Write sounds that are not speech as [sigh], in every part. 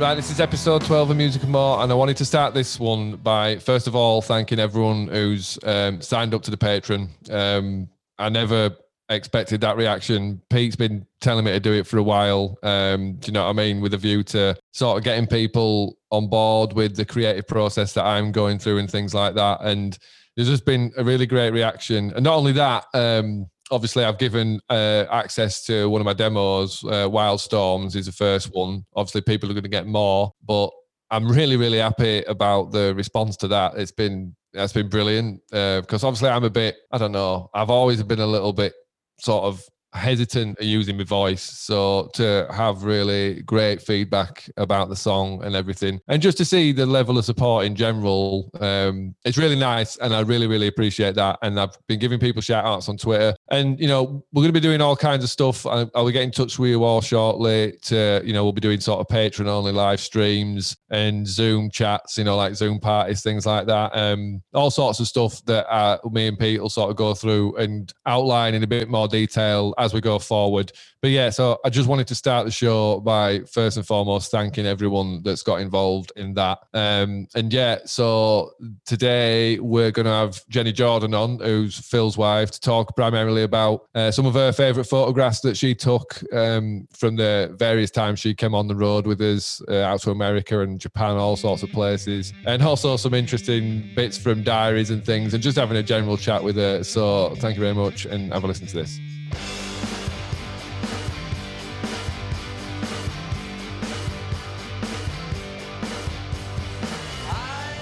Right, this is episode 12 of Music and More, and I wanted to start this one by first of all thanking everyone who's um, signed up to the Patreon. Um, I never expected that reaction. Pete's been telling me to do it for a while. Um, do you know what I mean? With a view to sort of getting people on board with the creative process that I'm going through and things like that. And there's just been a really great reaction. And not only that, um, obviously I've given uh, access to one of my demos. Uh, Wild Storms is the first one. Obviously, people are going to get more, but I'm really, really happy about the response to that. It's been that's been brilliant uh, because obviously I'm a bit I don't know. I've always been a little bit sort of hesitant at using my voice. So to have really great feedback about the song and everything, and just to see the level of support in general, um, it's really nice, and I really really appreciate that. And I've been giving people shout outs on Twitter, and you know we're going to be doing all kinds of stuff. I, will get in touch with you all shortly. To you know we'll be doing sort of patron only live streams and Zoom chats, you know like Zoom parties, things like that. Um, all sorts of stuff that uh, me and Pete will sort of go through and outline in a bit more detail as we go forward. But yeah, so I just wanted to start the show by first and foremost thanking everyone that's got involved in that. Um, and yeah, so today we're going to have Jenny Jordan on, who's Phil's wife, to talk primarily about uh, some of her favourite photographs that she took um, from the various times she came on the road with us uh, out to America and Japan, all sorts of places, and also some interesting bits from diaries and things, and just having a general chat with her. So thank you very much, and have a listen to this.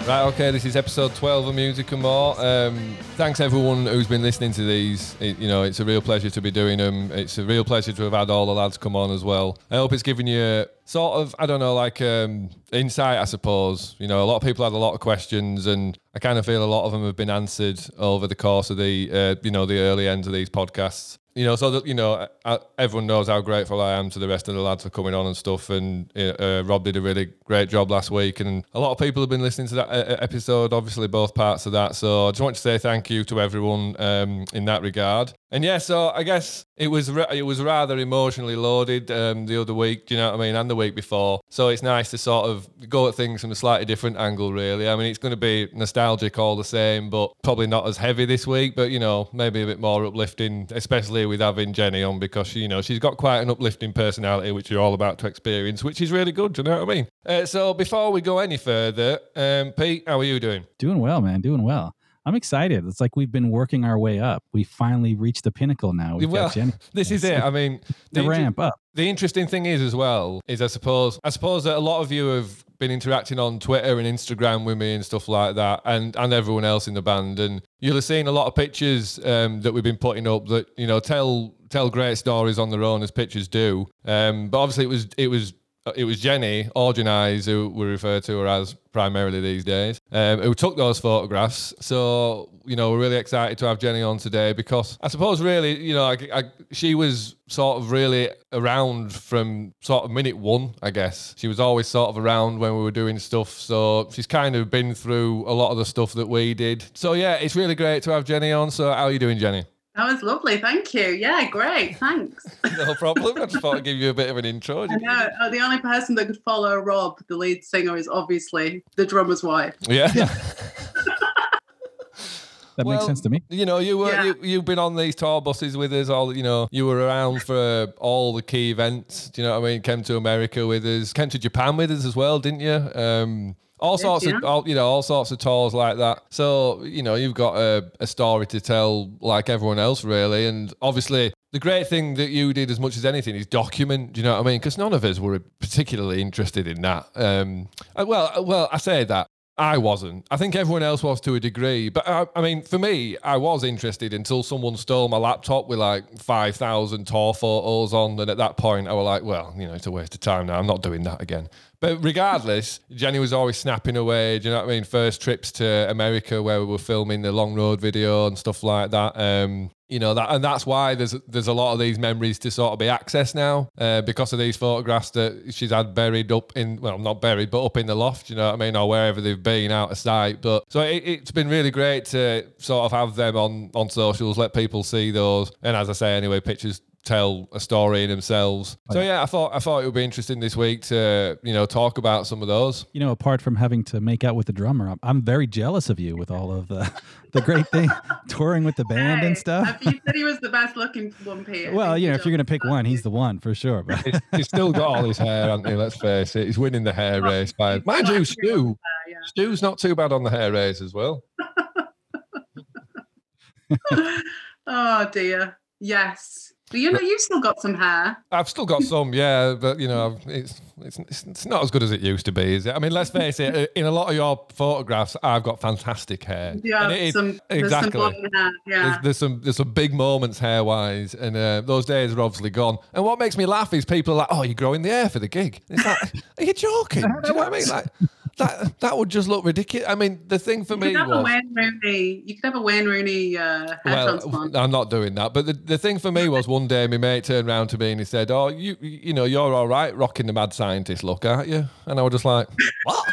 Right, okay, this is episode 12 of Music and More. Um, thanks everyone who's been listening to these. It, you know, it's a real pleasure to be doing them. It's a real pleasure to have had all the lads come on as well. I hope it's given you sort of, I don't know, like um, insight, I suppose. You know, a lot of people had a lot of questions, and I kind of feel a lot of them have been answered over the course of the, uh, you know, the early ends of these podcasts you know, so that you know, I, everyone knows how grateful I am to the rest of the lads for coming on and stuff. And uh, Rob did a really great job last week, and a lot of people have been listening to that uh, episode. Obviously, both parts of that. So I just want to say thank you to everyone um, in that regard. And yeah, so I guess it was it was rather emotionally loaded um, the other week. Do you know what I mean? And the week before, so it's nice to sort of go at things from a slightly different angle. Really, I mean, it's going to be nostalgic all the same, but probably not as heavy this week. But you know, maybe a bit more uplifting, especially with having Jenny on because you know she's got quite an uplifting personality, which you're all about to experience, which is really good. Do you know what I mean? Uh, so before we go any further, um, Pete, how are you doing? Doing well, man. Doing well. I'm excited. It's like we've been working our way up. We finally reached the pinnacle now. We've well, [laughs] this is it. I mean, [laughs] the, the ramp up. The interesting thing is as well is I suppose I suppose that a lot of you have been interacting on Twitter and Instagram with me and stuff like that, and and everyone else in the band, and you'll have seen a lot of pictures um, that we've been putting up that you know tell tell great stories on their own as pictures do. Um, but obviously it was it was it was Jenny, or Eyes, who we refer to her as primarily these days, um, who took those photographs. So, you know, we're really excited to have Jenny on today because I suppose really, you know, I, I, she was sort of really around from sort of minute one, I guess. She was always sort of around when we were doing stuff. So she's kind of been through a lot of the stuff that we did. So, yeah, it's really great to have Jenny on. So, how are you doing, Jenny? That was lovely. Thank you. Yeah, great. Thanks. [laughs] no problem. I just thought I'd give you a bit of an intro. I know. Uh, the only person that could follow Rob, the lead singer, is obviously the drummer's wife. Yeah. yeah. [laughs] that well, makes sense to me. You know, you were yeah. you, have been on these tour buses with us. All you know, you were around for all the key events. Do you know what I mean? Came to America with us. Came to Japan with us as well, didn't you? Um, all sorts yeah. of all, you know all sorts of tours like that so you know you've got a, a story to tell like everyone else really and obviously the great thing that you did as much as anything is document do you know what i mean because none of us were particularly interested in that um, uh, well uh, well i say that I wasn't. I think everyone else was to a degree. But I, I, mean, for me, I was interested until someone stole my laptop with like 5,000 tour photos on. And at that point, I was like, well, you know, it's a waste of time now. I'm not doing that again. But regardless, Jenny was always snapping away. Do you know what I mean? First trips to America where we were filming the long road video and stuff like that. Um, you know that, and that's why there's there's a lot of these memories to sort of be accessed now uh, because of these photographs that she's had buried up in well not buried but up in the loft you know what I mean or wherever they've been out of sight but so it, has been really great to sort of have them on on socials let people see those and as I say anyway pictures tell a story in themselves. So yeah, I thought I thought it would be interesting this week to you know talk about some of those. You know, apart from having to make out with the drummer, I'm, I'm very jealous of you with all of the [laughs] the great thing [laughs] touring with the band Hey, and stuff. You said he was the best looking one, Pete. I [laughs] Well, you know, if you're gonna pick one, he's the one for sure. But He's, he's still got all his hair, hasn't he? Let's face it. He's winning the hair Oh, race by he's mind you, Stu. there, yeah. Stu's not too bad on the hair race as well. Oh dear. Yes. But you know, you've still got some hair. I've still got some, yeah, but you know, it's, it's it's not as good as it used to be, is it? I mean, let's face it. In a lot of your photographs, I've got fantastic hair. Yeah, it is- there's exactly. some hair. Yeah. There's, there's some there's some big moments hair wise, and uh, those days are obviously gone. And what makes me laugh is people are like, "Oh, you're growing the hair for the gig." It's like, [laughs] are you joking? Do you know what I mean? Like that that would just look ridiculous. I mean, the thing for you me could have a was. Wayne Rooney. You could have a Wayne Rooney uh, hair transplant. Well, I'm not doing that. But the, the thing for me was one day my mate turned around to me and he said, "Oh, you you know you're all right rocking the mad scientist look, aren't you?" And I was just like, "What?"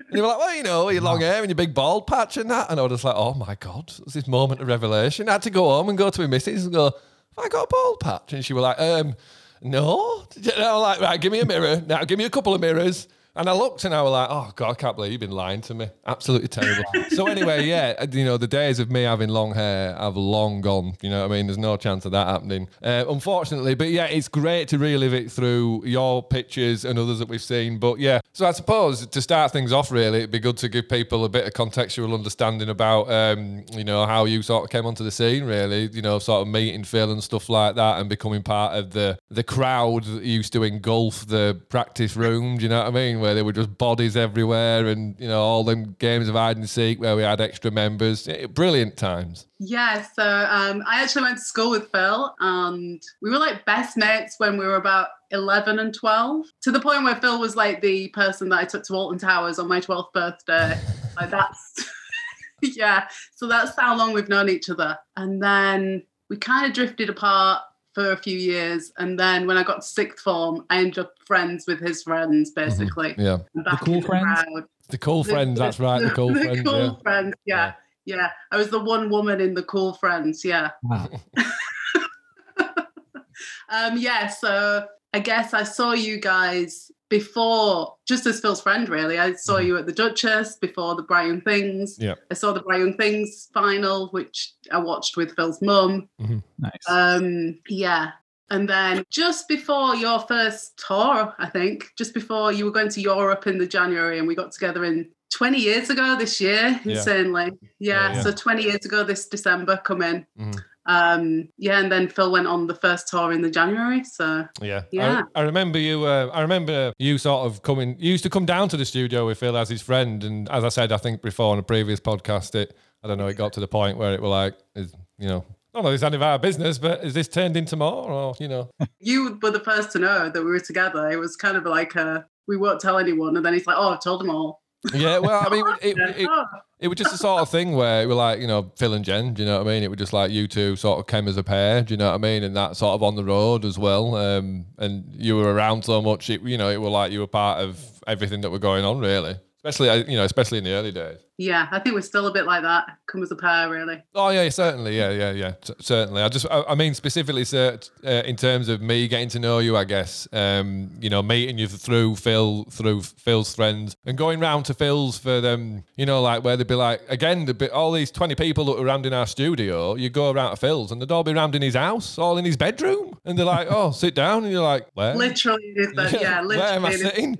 And they were like, "Well, you know, your long hair and your big bald patch and that." And I was just like, "Oh my god!" It was this moment of revelation. I had to go home and go to my missus and go, "Have I got a bald patch?" And she was like, "Um, no." [laughs] And I was like, "Right, give me a mirror now. Give me a couple of mirrors." And I looked and I was like, oh, God, I can't believe you've been lying to me. Absolutely terrible. so, anyway, yeah, you know, the days of me having long hair have long gone. You know what I mean? There's no chance of that happening, uh, unfortunately. But yeah, it's great to relive it through your pictures and others that we've seen. But yeah, so I suppose to start things off, really, it'd be good to give people a bit of contextual understanding about, um, you know, how you sort of came onto the scene, really, you know, sort of meeting Phil and stuff like that and becoming part of the, the crowd that used to engulf the practice room. Do you know what I mean? Where there were just bodies everywhere and, you know, all them games of hide and seek where we had extra members. Eh, Brilliant times. Yeah, so um, I actually went to school with Phil, and we were like best mates when we were about 11 and 12, to the point where Phil was like the person that I took to Alton Towers on my 12th birthday. like, that's, [laughs] yeah, so that's how long we've known each other. And then we kind of drifted apart for a few years. And then when I got to sixth form, I ended up friends with his friends, basically. Yeah. The cool in friends? crowd. The cool The- friends, that's right. The [laughs] cool friends. cool yeah. friends, yeah. Yeah, I was the one woman in the cool friends. Yeah. wow. [laughs] Um, yeah, so I guess I saw you guys before, just as Phil's friend, really. I saw you at the Duchess before the Brian Things. Yeah. I saw the Brian Things final, which I watched with Phil's mum. nice. Um, yeah. And then just before your first tour, I think, just before you were going to Europe in the January, and we got together in 20 years ago this year, Yeah. insanely. Yeah, Yeah, yeah. so 20 years ago this December come in. Mhm. Um, yeah, and then Phil went on the first tour in the January. So Yeah, Yeah. I, I remember you. Uh, I remember you sort of coming. You used to come down to the studio with Phil as his friend, and as I said, I think before on a previous podcast, it. I don't know. It got to the point where it were like, is you know, I don't know, it's none of our business, but is this turned into more, or you know? [laughs] you were the first to know that we were together. It was kind of like a, we won't tell anyone. And then he's like, oh, I've told them all. Yeah. Well, I mean, it, it, Oh, it was just the sort of thing where it were like, you know, Phil and Jen, do you know what I mean? It was just like you two sort of came as a pair, do you know what I mean? And that sort of on the road as well. Um, and you were around so much, it, you know, it was like you were part of everything that were going on, really. Especially, you know, especially in the early days. Yeah, I think we're still a bit like that. Come as a pair, really. Oh yeah, certainly, yeah, yeah, yeah, C- certainly. I just, I, I mean, specifically, sir, uh, in terms of me getting to know you, I guess, um, you know, meeting you through Phil, through Phil's friends, and going round to Phil's for them, you know, like where they'd be like, again, all these twenty people that were around in our studio, you go around to Phil's, and they'd all be around in his house, all in his bedroom, and they're like, oh, sit down, and you're like, where? Literally, that, [laughs] yeah, Where am I sitting?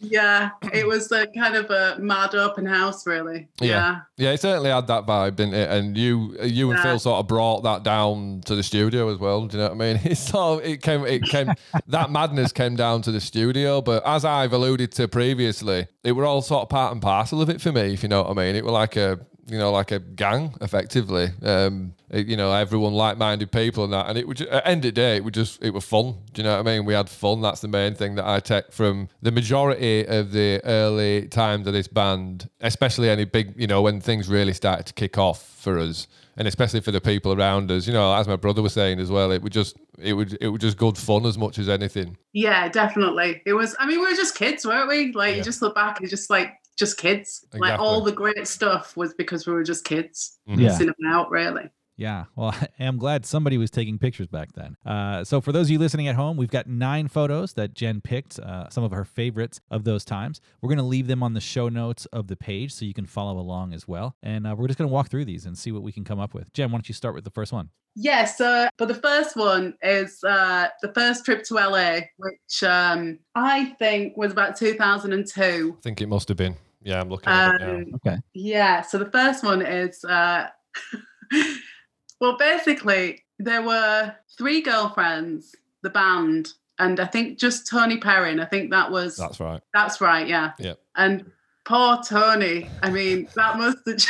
yeah, it was a kind of a mad open house, really. Yeah. Yeah. Yeah, it certainly had that vibe, didn't it? And you, you and Yeah. Phil sort of brought that down to the studio as well. Do you know what I mean? [laughs] It's sort of, it came, it came, that madness came down to the studio. But as I've alluded to previously, it were all sort of part and parcel of it for me, if you know what I mean. It were like a, you know, like a gang, effectively. Um, it- you know, everyone like-minded people and that. And it would, at end of the day, it would just, it was fun. Do you know what I mean? We had fun. That's the main thing that I take from the majority of the early times of this band, especially any big, you know, when things really started to kick off for us. And especially for the people around us, you know, as my brother was saying as well, it would just, it would, it was just good fun as much as anything. Yeah, definitely. It was, I mean, we were just kids, weren't we? Like, Yeah. you just look back and just like, just kids. Like, all the great stuff was because we were just kids Mhm. Yeah. about, really. Yeah, well, [laughs] I'm glad somebody was taking pictures back then. Uh, so, for those of you listening at home, we've got nine photos that Jen picked, uh, some of her favorites of those times. We're going to leave them on the show notes of the page so you can follow along as well. And uh, we're just going to walk through these and see what we can come up with. Jen, why don't you start with the first one? Yeah, so but the first one is uh, the first trip to LA, which um, I think was about 2002. I think it must have been. Yeah, I'm looking at um, it now. Um, okay. Yeah, so the first one is uh, [laughs] well, basically, there were three girlfriends, the band, and I think just Tony Perrin. I think that was. That's right. That's right. Yeah. Yeah. And poor Tony. I mean, that must have. Just,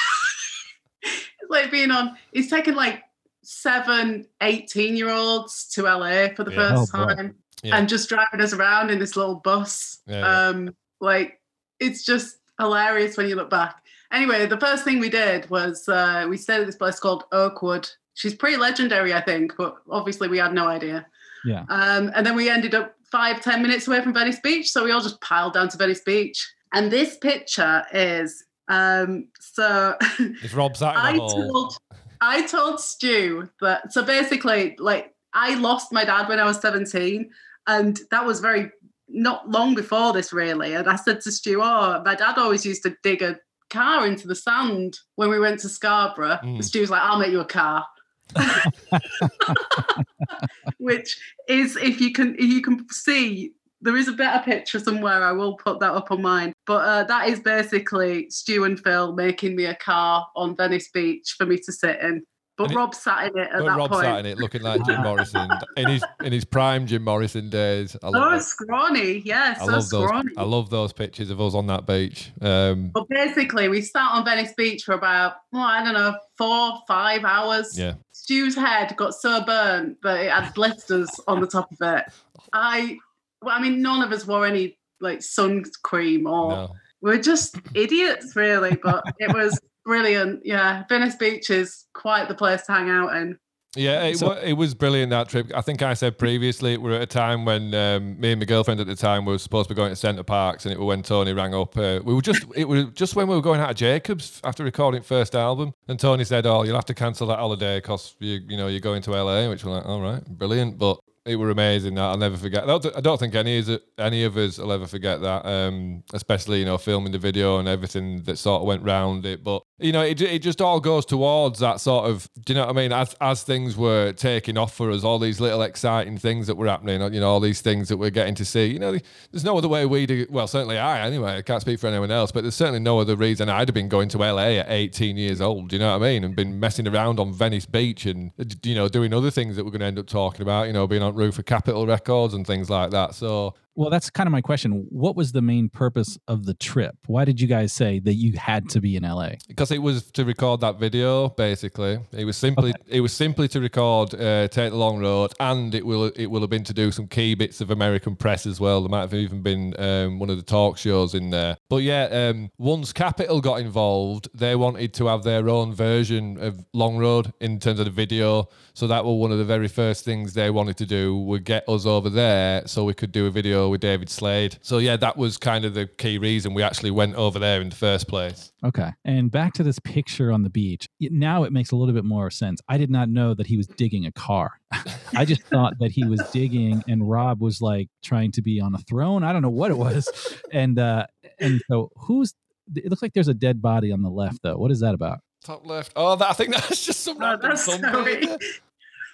it's [laughs] like being on. He's taken like seven 18 year olds to LA for the yeah. first oh, time yeah. and just driving us around in this little bus. Yeah, um, like it's just hilarious when you look back. Anyway, the first thing we did was uh, we stayed at this place called Oakwood. She's pretty legendary, I think, but obviously we had no idea. Yeah. Um, and then we ended up five, ten minutes away from Venice Beach. So we all just piled down to Venice Beach. And this picture is um, so. [laughs] It's Rob Sat I told, I told Stu that so basically, like I lost my dad when I was 17, and that was very not long before this really. And I said to Stu, "Oh, my dad always used to dig a car into the sand when we went to Scarborough." Mm. Stu was like, "I'll make you a car." [laughs] Which is, if you can, if you can see there is a better picture somewhere. I will put that up on mine. But uh, that is basically Stu and Phil making me a car on Venice Beach for me to sit in. But and Rob sat in it at that Rob point. sat in it, looking like Jim Morrison [laughs] in his in his prime Jim Morrison days. I love oh, scrawny, yes, I so love scrawny. those. I love those pictures of us on that beach. Um, but basically, we sat on Venice Beach for about, well, I don't know, four, five hours. Yeah. Stu's head got so burnt that it had blisters on the top of it. I well, I mean, none of us wore any like sun cream or no. we're just idiots, really. But it was [laughs] brilliant. Yeah, Venice Beach is quite the place to hang out in. Yeah, it, so, it was brilliant that trip. I think I said previously we're at a time when um, me and my girlfriend at the time were supposed to be going to Center Parcs, and it was when Tony rang up. Uh, we were just it was just when we were going out of Jacobs after recording first album, and Tony said, "Oh, you'll have to cancel that holiday because you you know you're going to LA," which we're like, "All right, brilliant." But it were amazing. That I'll never forget. I don't think any of any of us will ever forget that. Um, especially you know filming the video and everything that sort of went round it. But you know, it, it just all goes towards that sort of. Do you know what I mean? As as things were taking off for us, all these little exciting things that were happening. You know, all these things that we're getting to see. You know, there's no other way we do. Well, certainly I anyway. I can't speak for anyone else, but there's certainly no other reason I'd have been going to LA at 18 years old. Do you know what I mean? And been messing around on Venice Beach and you know doing other things that we're going to end up talking about. You know, being on roof of Capitol Records and things like that. So well, that's kind of my question. What was the main purpose of the trip? Why did you guys say that you had to be in LA? Because it was to record that video. Basically, it was simply okay. it was simply to record uh, "Take the Long Road," and it will it will have been to do some key bits of American press as well. There might have even been um, one of the talk shows in there. But yeah, um, once Capitol got involved, they wanted to have their own version of Long Road in terms of the video. So that was one of the very first things they wanted to do. Would get us over there so we could do a video with David Slade. So yeah, that was kind of the key reason we actually went over there in the first place. Okay. And back to this picture on the beach. Now it makes a little bit more sense. I did not know that he was digging a car. [laughs] I just thought that he was digging and Rob was like trying to be on a throne. I don't know what it was. [laughs] And uh and so who's it looks like there's a dead body on the left though. What is that about? Top left. Oh, that, I think [laughs] that's just some oh, random zombie.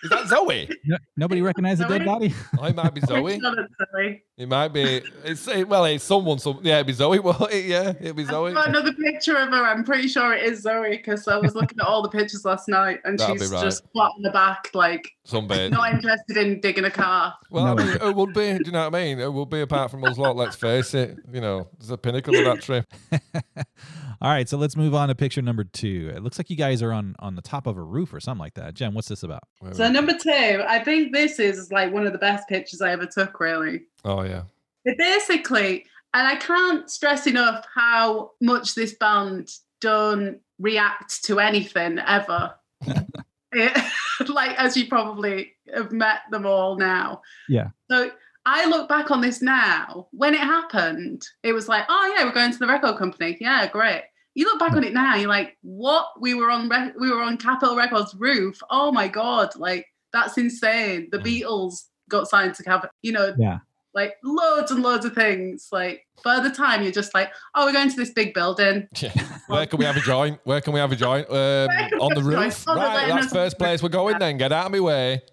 Is that Zoe? No, nobody recognized the dead body. [laughs] Oh, it might be Zoe. it might be. It's it, well, it's someone. Some yeah, it'd be Zoe. [laughs] Well, it, yeah, it'd be Zoe. I've got another picture of her. I'm pretty sure it is Zoe because I was looking at all the pictures last night, and That'd she's right. just flat on the back, like Sunbed. not interested in digging a car. Well, no. I mean, it would be. Do you know what I mean? It would be apart from us lot. Let's face it. You know, it's the pinnacle of that trip. [laughs] All right, so let's move on to picture number two. It looks like you guys are on on the top of a roof or something like that. Jen, what's this about? So number two, I think this is like one of the best pictures I ever took. Really. Oh yeah. It basically, and I can't stress enough how much this band don't react to anything ever. [laughs] it, [laughs] like as you probably have met them all now. Yeah. So I look back on this now. When it happened, it was like, oh yeah, we're going to the record company. Yeah, great. You look back on it now, you're like, what? We were on Re- we were on Capitol Records roof. Oh my god, like that's insane. The. Beatles got signed to Capitol. You know, Yeah. like loads and loads of things. Like, at the time, you're just like, oh, we're going to this big building. [laughs] Yeah. Where can we have a joint? Where can we have a joint? [laughs] Um, on the have a joint? roof. Oh, Right, that's first place we're going then. Get out of my way. [laughs]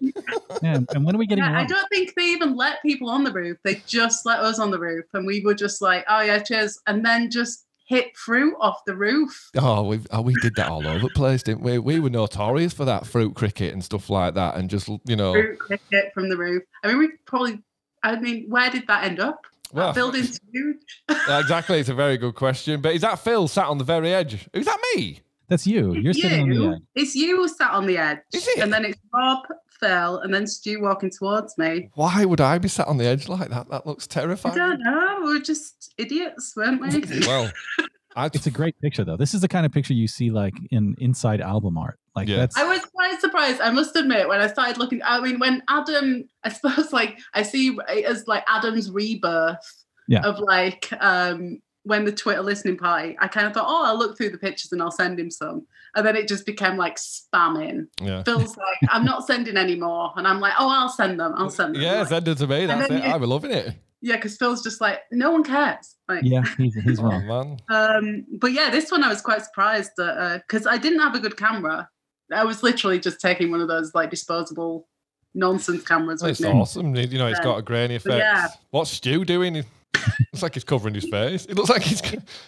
Yeah, and when are we getting Yeah, I don't think they even let people on the roof. They just let us on the roof, and we were just like, oh yeah, cheers, and then just hit fruit off the roof. Oh, we oh, we did that all over the place, didn't we? We were notorious for that fruit cricket and stuff like that, and just you know, Fruit cricket from the roof. I mean, we probably. I mean, where did that end up? well, that building's huge. [laughs] exactly. It's a very good question. But is that Phil sat on the very edge? Is that me? That's you. You're sitting on the edge. It's you who sat on the edge, Is it? and then it's Rob, Phil, and then Stu walking towards me. Why would I be sat on the edge like that? That looks terrifying. I don't know. We are just idiots, weren't we? [laughs] Well, [laughs] I It's a great picture though. This is the kind of picture you see like in inside album art. Like Yeah. that's I was quite surprised. I must admit, when I started looking, I mean, when Adam, [laughs] I suppose, like I see it as like Adam's rebirth Yeah. of like um when the Twitter listening party. I kind of thought, oh, I'll look through the pictures and I'll send him some, and then it just became like spamming. yeah. Phil's like, I'm not sending anymore, and I'm like, oh, I'll send them. I'll send them. Yeah, Like, send it to me. That's it. you- I'm loving it. yeah, because Phil's just like, no one cares. Like, yeah, he's he's [laughs] Oh wrong. man. Um, but yeah, this one I was quite surprised because I didn't have a good camera. I was literally just taking one of those like disposable nonsense cameras It's awesome. You know, it's got a grainy effect. yeah. What's Stu doing? It looks like he's covering his face. It looks like he's.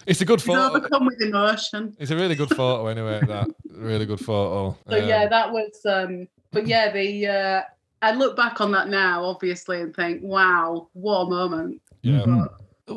It's a good photo. overcome with emotion. It's a really good photo, anyway. That really good photo. So yeah, Um, that was. um But yeah, the uh I look back on that now, obviously, and think, wow, what a moment. yeah. Mhm.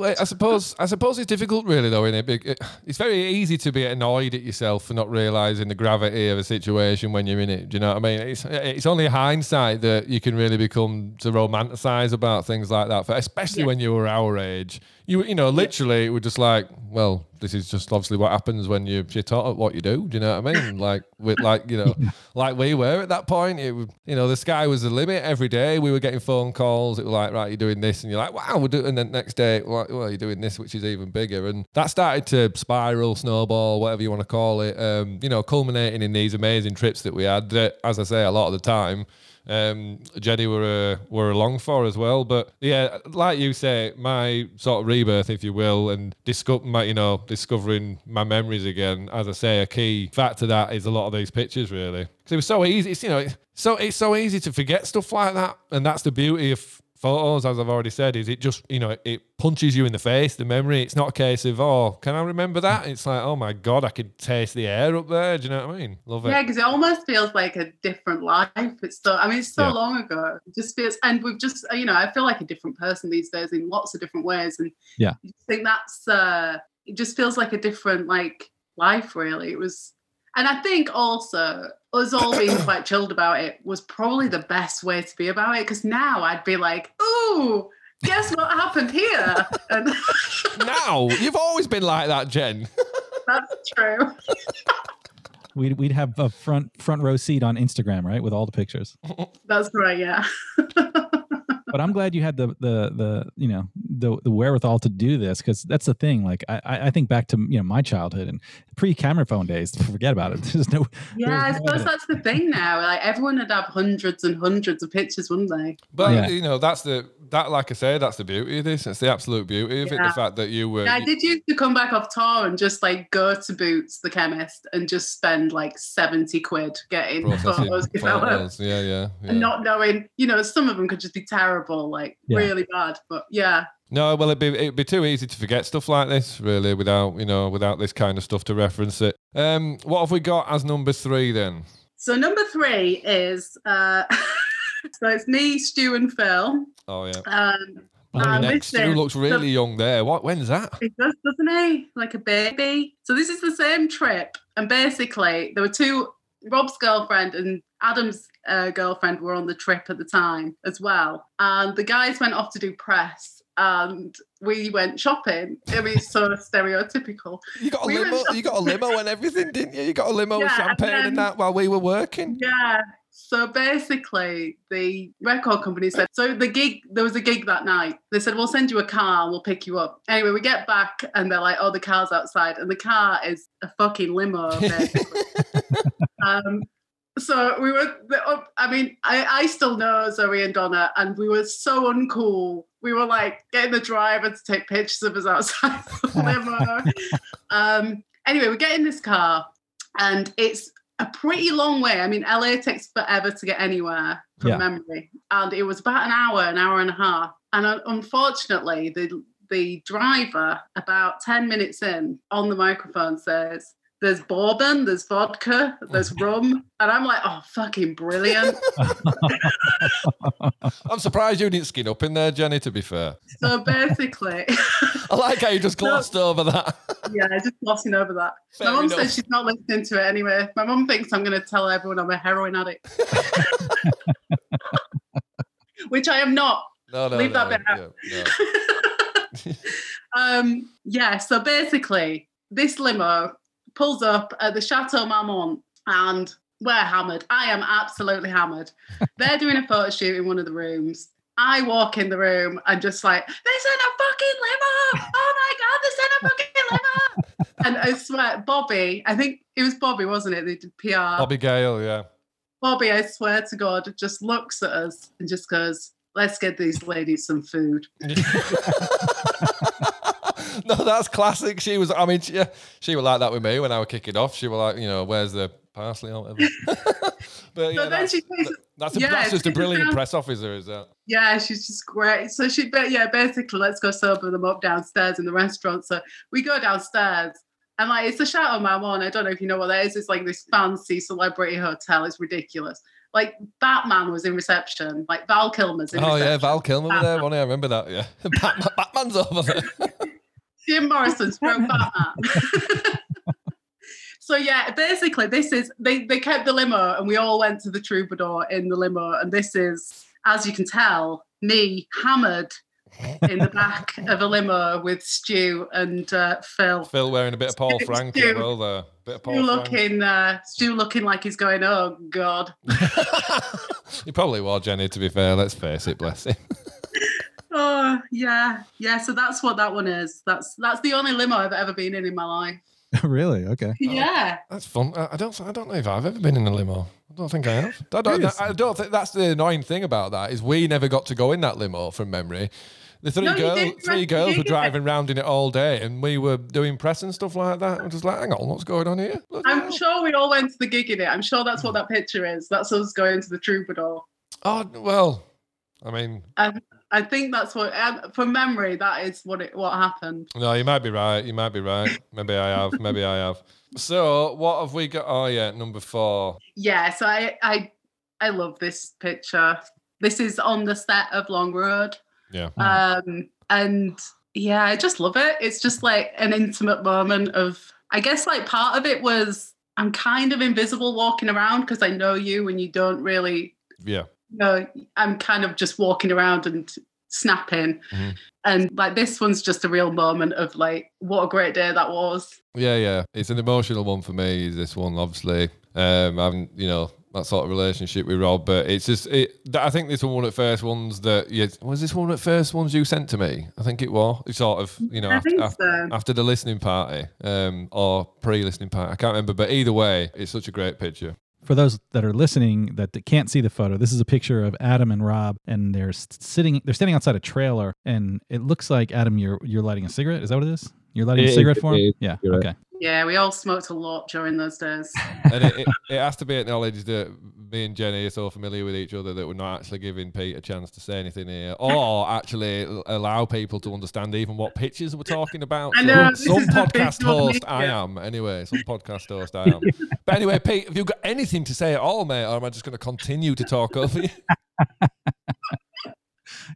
I suppose I suppose it's difficult, really, though. In it, it's very easy to be annoyed at yourself for not realizing the gravity of a situation when you're in it. Do you know what I mean? It's it's only hindsight that you can really become to romanticize about things like that. For, especially Yeah. when you were our age, you you know, literally, it was just like, well, this is just obviously what happens when you you're taught at what you do. Do you know what I mean? [coughs] like with like you know, like we were at that point. It you know, the sky was the limit every day. We were getting phone calls. It was like, right, you're doing this, and you're like, wow, we're doing. And then next day, well, well, you're doing this, which is even bigger. And that started to spiral, snowball, whatever you want to call it. Um, you know, culminating in these amazing trips that we had. That, as I say, a lot of the time. Um, Jenny were uh, were along for as well, but yeah, like you say, my sort of rebirth, if you will, and discover my, you know, discovering my memories again. As I say, a key factor that is a lot of these pictures, really, because it was so easy. It's you know, it's so it's so easy to forget stuff like that, and that's the beauty of photos, as I've already said, is it just you know it punches you in the face. The memory. It's not a case of oh, can I remember that? It's like oh my god, I could taste the air up there. Do you know what I mean? Love it. Yeah, because it almost feels like a different life. It's so, I mean, it's so Yeah. long ago. It just feels, and we've just, you know, I feel like a different person these days in lots of different ways. And Yeah. just think that's, uh, it just feels like a different, like, life, really. It was, and I think also us all being quite chilled about it was probably the best way to be about it. Because now I'd be like, ooh, guess what happened here? And [laughs] now you've always been like that, Jen. that's true. [laughs] We'd we'd have a front front row seat on Instagram, right, with all the pictures. That's right. Yeah. [laughs] But I'm glad you had the the the you know the the wherewithal to do this because that's the thing. Like I I I think back to you know my childhood and pre camera phone days. [laughs] Forget about it. There's no Yeah, I There's no suppose way. that's the thing now. Like everyone would have hundreds and hundreds of pictures, wouldn't they? But Yeah. you know, that's the that like I say, that's the beauty of this. It's the absolute beauty of it. The fact that you were Yeah, I did used to come back off tour and just like go to Boots, the chemist, and just spend like 70 quid getting photos [laughs] developed. photos. Yeah, yeah. yeah. And not knowing, you know, some of them could just be terrible, like Yeah. really bad. But yeah, No, well, it'd be it'd be too easy to forget stuff like this, really, without you know, without this kind of stuff to reference it. Um, what have we got as number three then? So number three is uh [laughs] so it's me, Stu, and Phil. Oh yeah, Um yeah. next listen, Stu looks really young there. What? When's that? He does, doesn't he? Like a baby. So this is the same trip, and basically there were two. Rob's girlfriend and Adam's uh, girlfriend were on the trip at the time as well, and the guys went off to do press, and we went shopping. I mean, it's so [laughs] stereotypical. You got a We limo. You got a limo and everything, didn't you? You got a limo with Yeah, and champagne and then- that while we were working. Yeah. So basically, the record company said, so the gig, there was a gig that night. They said, we'll send you a car we'll pick you up. Anyway, we get back and they're like, oh, the car's outside. And the car is a fucking limo, [laughs] basically. um, so we were, I mean, I, I still know Zoe and Donna, and we were so uncool. We were like getting the driver to take pictures of us outside the [laughs] limo. um, anyway, we get in this car, and it's a pretty long way. I mean, LA takes forever to get anywhere from Yeah. memory, and it was about an hour, an hour and a half. And uh, unfortunately, the the driver, about ten minutes in, on the microphone says, "There's bourbon, there's vodka, there's [laughs] rum," and I'm like, "Oh, fucking brilliant!" [laughs] [laughs] I'm surprised you didn't skin up in there, Jenny. To be fair, so basically, I like how you just No. glossed over that. yeah, just glossing over that. Fair My mum says she's not listening to it anyway. My mum thinks I'm going to tell everyone I'm a heroin addict, which I am not. No, no, Leave no, that bit out. yeah, no. um, yeah, so basically, this limo pulls up at the Chateau Marmont and we're hammered. I am absolutely hammered. [laughs] They're doing a photo shoot in one of the rooms. I walk in the room and just like, this in a fucking limo. Oh my God, this in a fucking limo. [laughs] and I swear, Bobby, I think it was Bobby, wasn't it? They did PR. Bobby Gale, yeah. Bobby, I swear to God, just looks at us and just goes, let's get these ladies some food. [laughs] [laughs] no, that's classic. She was. I mean, she, she was like that with me when I was kicking off. She was like, you know, where's the parsley or whatever. [laughs] [laughs] but yeah, So then that's, that's, a, yeah, that's just a brilliant press officer, is that? yeah, she's just great. So she, but yeah, basically, let's go sober them up downstairs in the restaurant. So we go downstairs. And like it's the Chateau Marmont. I don't know if you know what that is. It's like this fancy celebrity hotel. It's ridiculous. Like Batman was in reception. Like Val Kilmer's in Oh reception. yeah, Val Kilmer was there. Wasn't? I remember that. Yeah, Batman, Batman's over there. Jim Morrison stroke Batman. [laughs] so yeah, basically this is they they kept the limo and we all went to the troubadour in the limo and this is as you can tell me hammered in the back [laughs] of a limo with Stu and uh, Phil. Phil wearing a bit of Paul Stu- Frank Stu- as well there. Bit of Paul Stu Frank. looking uh, Stu looking like he's going oh god [laughs] he probably was Jenny. To be fair, let's face it. Bless him. Oh yeah yeah so that's what that one is that's that's the only limo I've ever been in in my life [laughs] really? Okay. [laughs] yeah That's fun. I I don't. I don't know if I've ever been in a limo. I don't think I have. [laughs] I don't, I don't think that's the annoying thing about that is we never got to go in that limo from memory. The three No, you girls, three girls were driving around in it all day, and we were doing press and stuff like that. I'm just like, hang on, what's going on here? Bloody I'm hell. sure we all went to the gig in it. I'm sure that's what that picture is. That's us going to the troubadour. Oh well, I mean, I think that's what, um, from memory, that is what it what happened. no, you might be right. You might be right. Maybe I have. Maybe I have. So what have we got? Oh yeah, number four. Yeah, so I I I love this picture. This is on the set of Long Road. Yeah. Um, and yeah, I just love it. It's just like an intimate moment of, I guess, like part of it was I'm kind of invisible walking around because I know you and you don't really Yeah. Know. I'm kind of just walking around and snapping. Mhm. And like this one's just a real moment of like, what a great day that was. Yeah, yeah. It's an emotional one for me. This one, obviously, um, I haven't, you know, that sort of relationship with Rob, but it's just, it. I think this one one of the first ones that you was this one of the first ones you sent to me. I think it was. It's sort of, you know, after, think after, so. after the listening party, um, or pre-listening party. I can't remember, but either way, it's such a great picture. For those that are listening that can't see the photo, this is a picture of Adam and Rob, and they're sitting. They're standing outside a trailer, and it looks like Adam, you're you're lighting a cigarette. Is that what it is? You're lighting It a cigarette it for him. is. Yeah. You're. Okay. Yeah, we all smoked a lot during those days. [laughs] and it, it, it has to be acknowledged that me and Jenny are so familiar with each other that we're not actually giving Pete a chance to say anything here, or [laughs] actually allow people to understand even what pitches we're talking about. I know, this some podcast host I am, anyway. Some podcast host I am. [laughs] but anyway, Pete, have you got anything to say at all, mate, or am I just going to continue to talk over you? [laughs]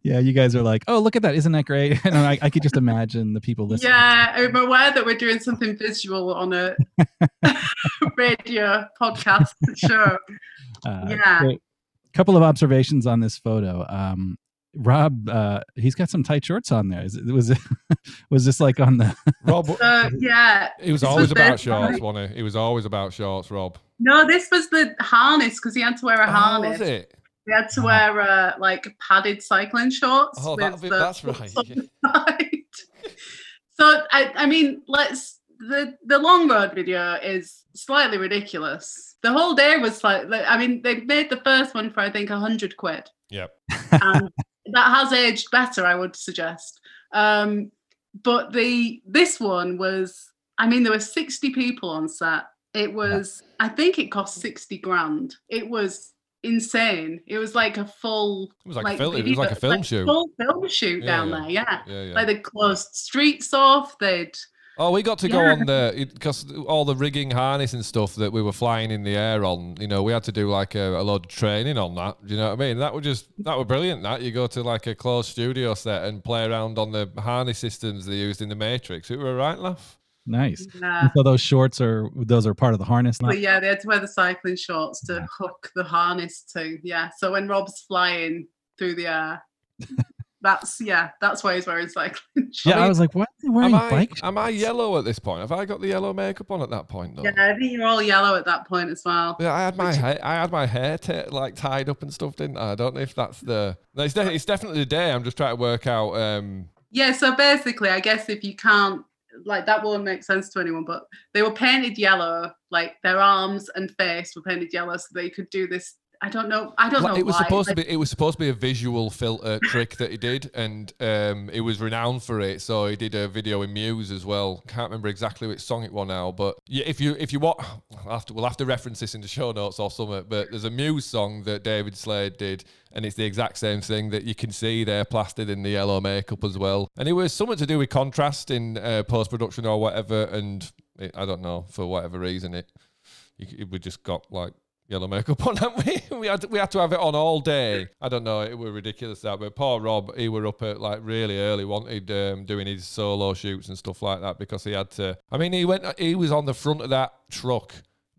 Yeah, you guys are like, oh, look at that! Isn't that great? And I, I could just imagine the people listening. Yeah, I'm aware that we're doing something visual on a radio podcast show. Uh, Yeah. A couple of observations on this photo. Um, Rob, uh, he's got some tight shorts on there. Is it, was it [laughs] was this like on the? [laughs] Rob, So yeah, he was this always was about shorts, wasn't he? He was always about shorts, Rob. No, this was the harness because he had to wear a Oh, harness. was it? He had to wear uh, like padded cycling shorts. Oh, with that'd be- the that's right, on the side. [laughs] so I, I mean, let's the the long road video is slightly ridiculous. The whole day was like, I mean, they made the first one for I think a hundred quid, Yep. and [laughs] that has aged better, I would suggest. Um, but the this one was, I mean, there were sixty people on set. It was, I think, it cost sixty grand. It was insane. It was like a full, It was like, a film. It was like a film shoot. full film shoot Yeah, down yeah. there. Yeah, Yeah, yeah. like they closed streets off. They'd Oh, we got to go Yeah. on the because all the rigging harness and stuff that we were flying in the air on. You know, we had to do like a, a load of training on that. Do you know what I mean? That was just that were brilliant. That you go to like a closed studio set and play around on the harness systems they used in the Matrix. It were a right laugh. Nice. And so those shorts are those are part of the harness. Now? But yeah, they had to wear the cycling shorts to hook the harness to. Yeah. So when Rob's flying through the air, [laughs] that's yeah, that's why he's wearing cycling shorts. Yeah, I, mean, was like, why are they wearing Am I bike? am I yellow at this point? Have I got the yellow makeup on at that point though? Yeah, I think you're all yellow at that point as well. Yeah, I had my Which- hair. I had my hair t- like tied up and stuff, didn't I? I don't know if that's the. No, it's, de- it's definitely the day. I'm just trying to work out. Um, Yeah, so basically, I guess if you can't, like, that won't make sense to anyone, but they were painted yellow, like their arms and face were painted yellow so they could do this. I don't know. I don't Well, know. it was why. supposed like, to be. It was supposed to be a visual filter trick that he did, and um, he was renowned for it. So he did a video in Muse as well. Can't remember exactly which song it was now, but yeah, if you if you want, I'll have to, we'll have to reference this in the show notes or something. But there's a Muse song that David Slade did, and it's the exact same thing that you can see there plastered in the yellow makeup as well. And it was something to do with contrast in uh, post production or whatever. And it, I don't know for whatever reason it, you, it we just got like yellow makeup on, haven't we? we had we had to have it on all day. I don't know, it were ridiculous that. But poor Rob, he were up at like really early, wanted um, doing his solo shoots and stuff like that because he had to. I mean, he went, he was on the front of that truck.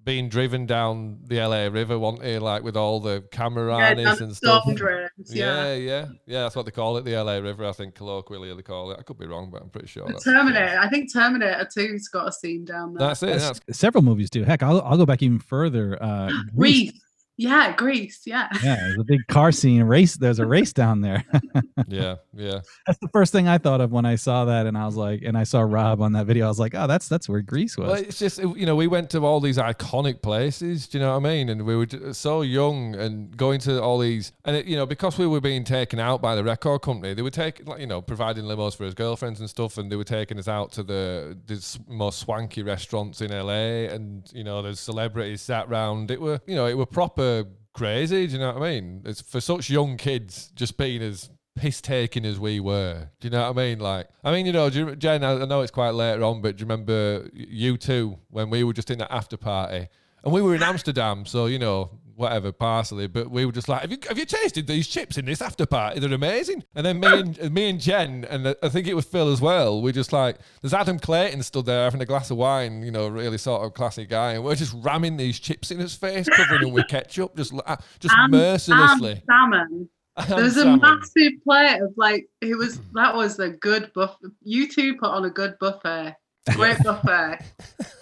Being driven down the LA River, wasn't he? Like with all the camera yeah, harness and stuff. drains, Yeah, yeah. yeah, yeah. That's what they call it, the LA River. I think colloquially they call it. I could be wrong, but I'm pretty sure. That's Terminator. I think Terminator 2's got a scene down there. That's it. That's- That's several movies do. Heck, I'll, I'll go back even further. Uh, [gasps] Grease. Grease. Yeah, Grease. Yeah. [laughs] Yeah, there's a big car scene race. There's a race down there. [laughs] yeah, yeah. that's the first thing I thought of when I saw that, and I was like, and I saw Rob on that video. I was like, oh, that's that's where Grease was. Well, it's just you know we went to all these iconic places. Do you know what I mean? And we were j- so young and going to all these, and it, you know because we were being taken out by the record company, they were taking like you know providing limos for his girlfriends and stuff, and they were taking us out to the the s- most swanky restaurants in LA, and you know there's celebrities sat round. It were you know it were proper crazy. Do you know what I mean? It's for such young kids just being as piss taking as we were. Do you know what I mean? Like, I mean, you know, you, Jen, I I know it's quite later on, but do you remember U2 when we were just in that after party and we were in Amsterdam? So, you know, whatever, parsley, but we were just like, have you, have you tasted these chips in this after party? They're amazing. And then me and, me and Jen, and I think it was Phil as well, we just like, there's Adam Clayton stood there having a glass of wine, you know, really sort of classy guy, and we're just ramming these chips in his face, covering them with ketchup, just, uh, just And- mercilessly. And salmon. There was a Salmon. massive plate of like it was that was a good buffet. U2 put on a good buffet. Great buffet. [laughs]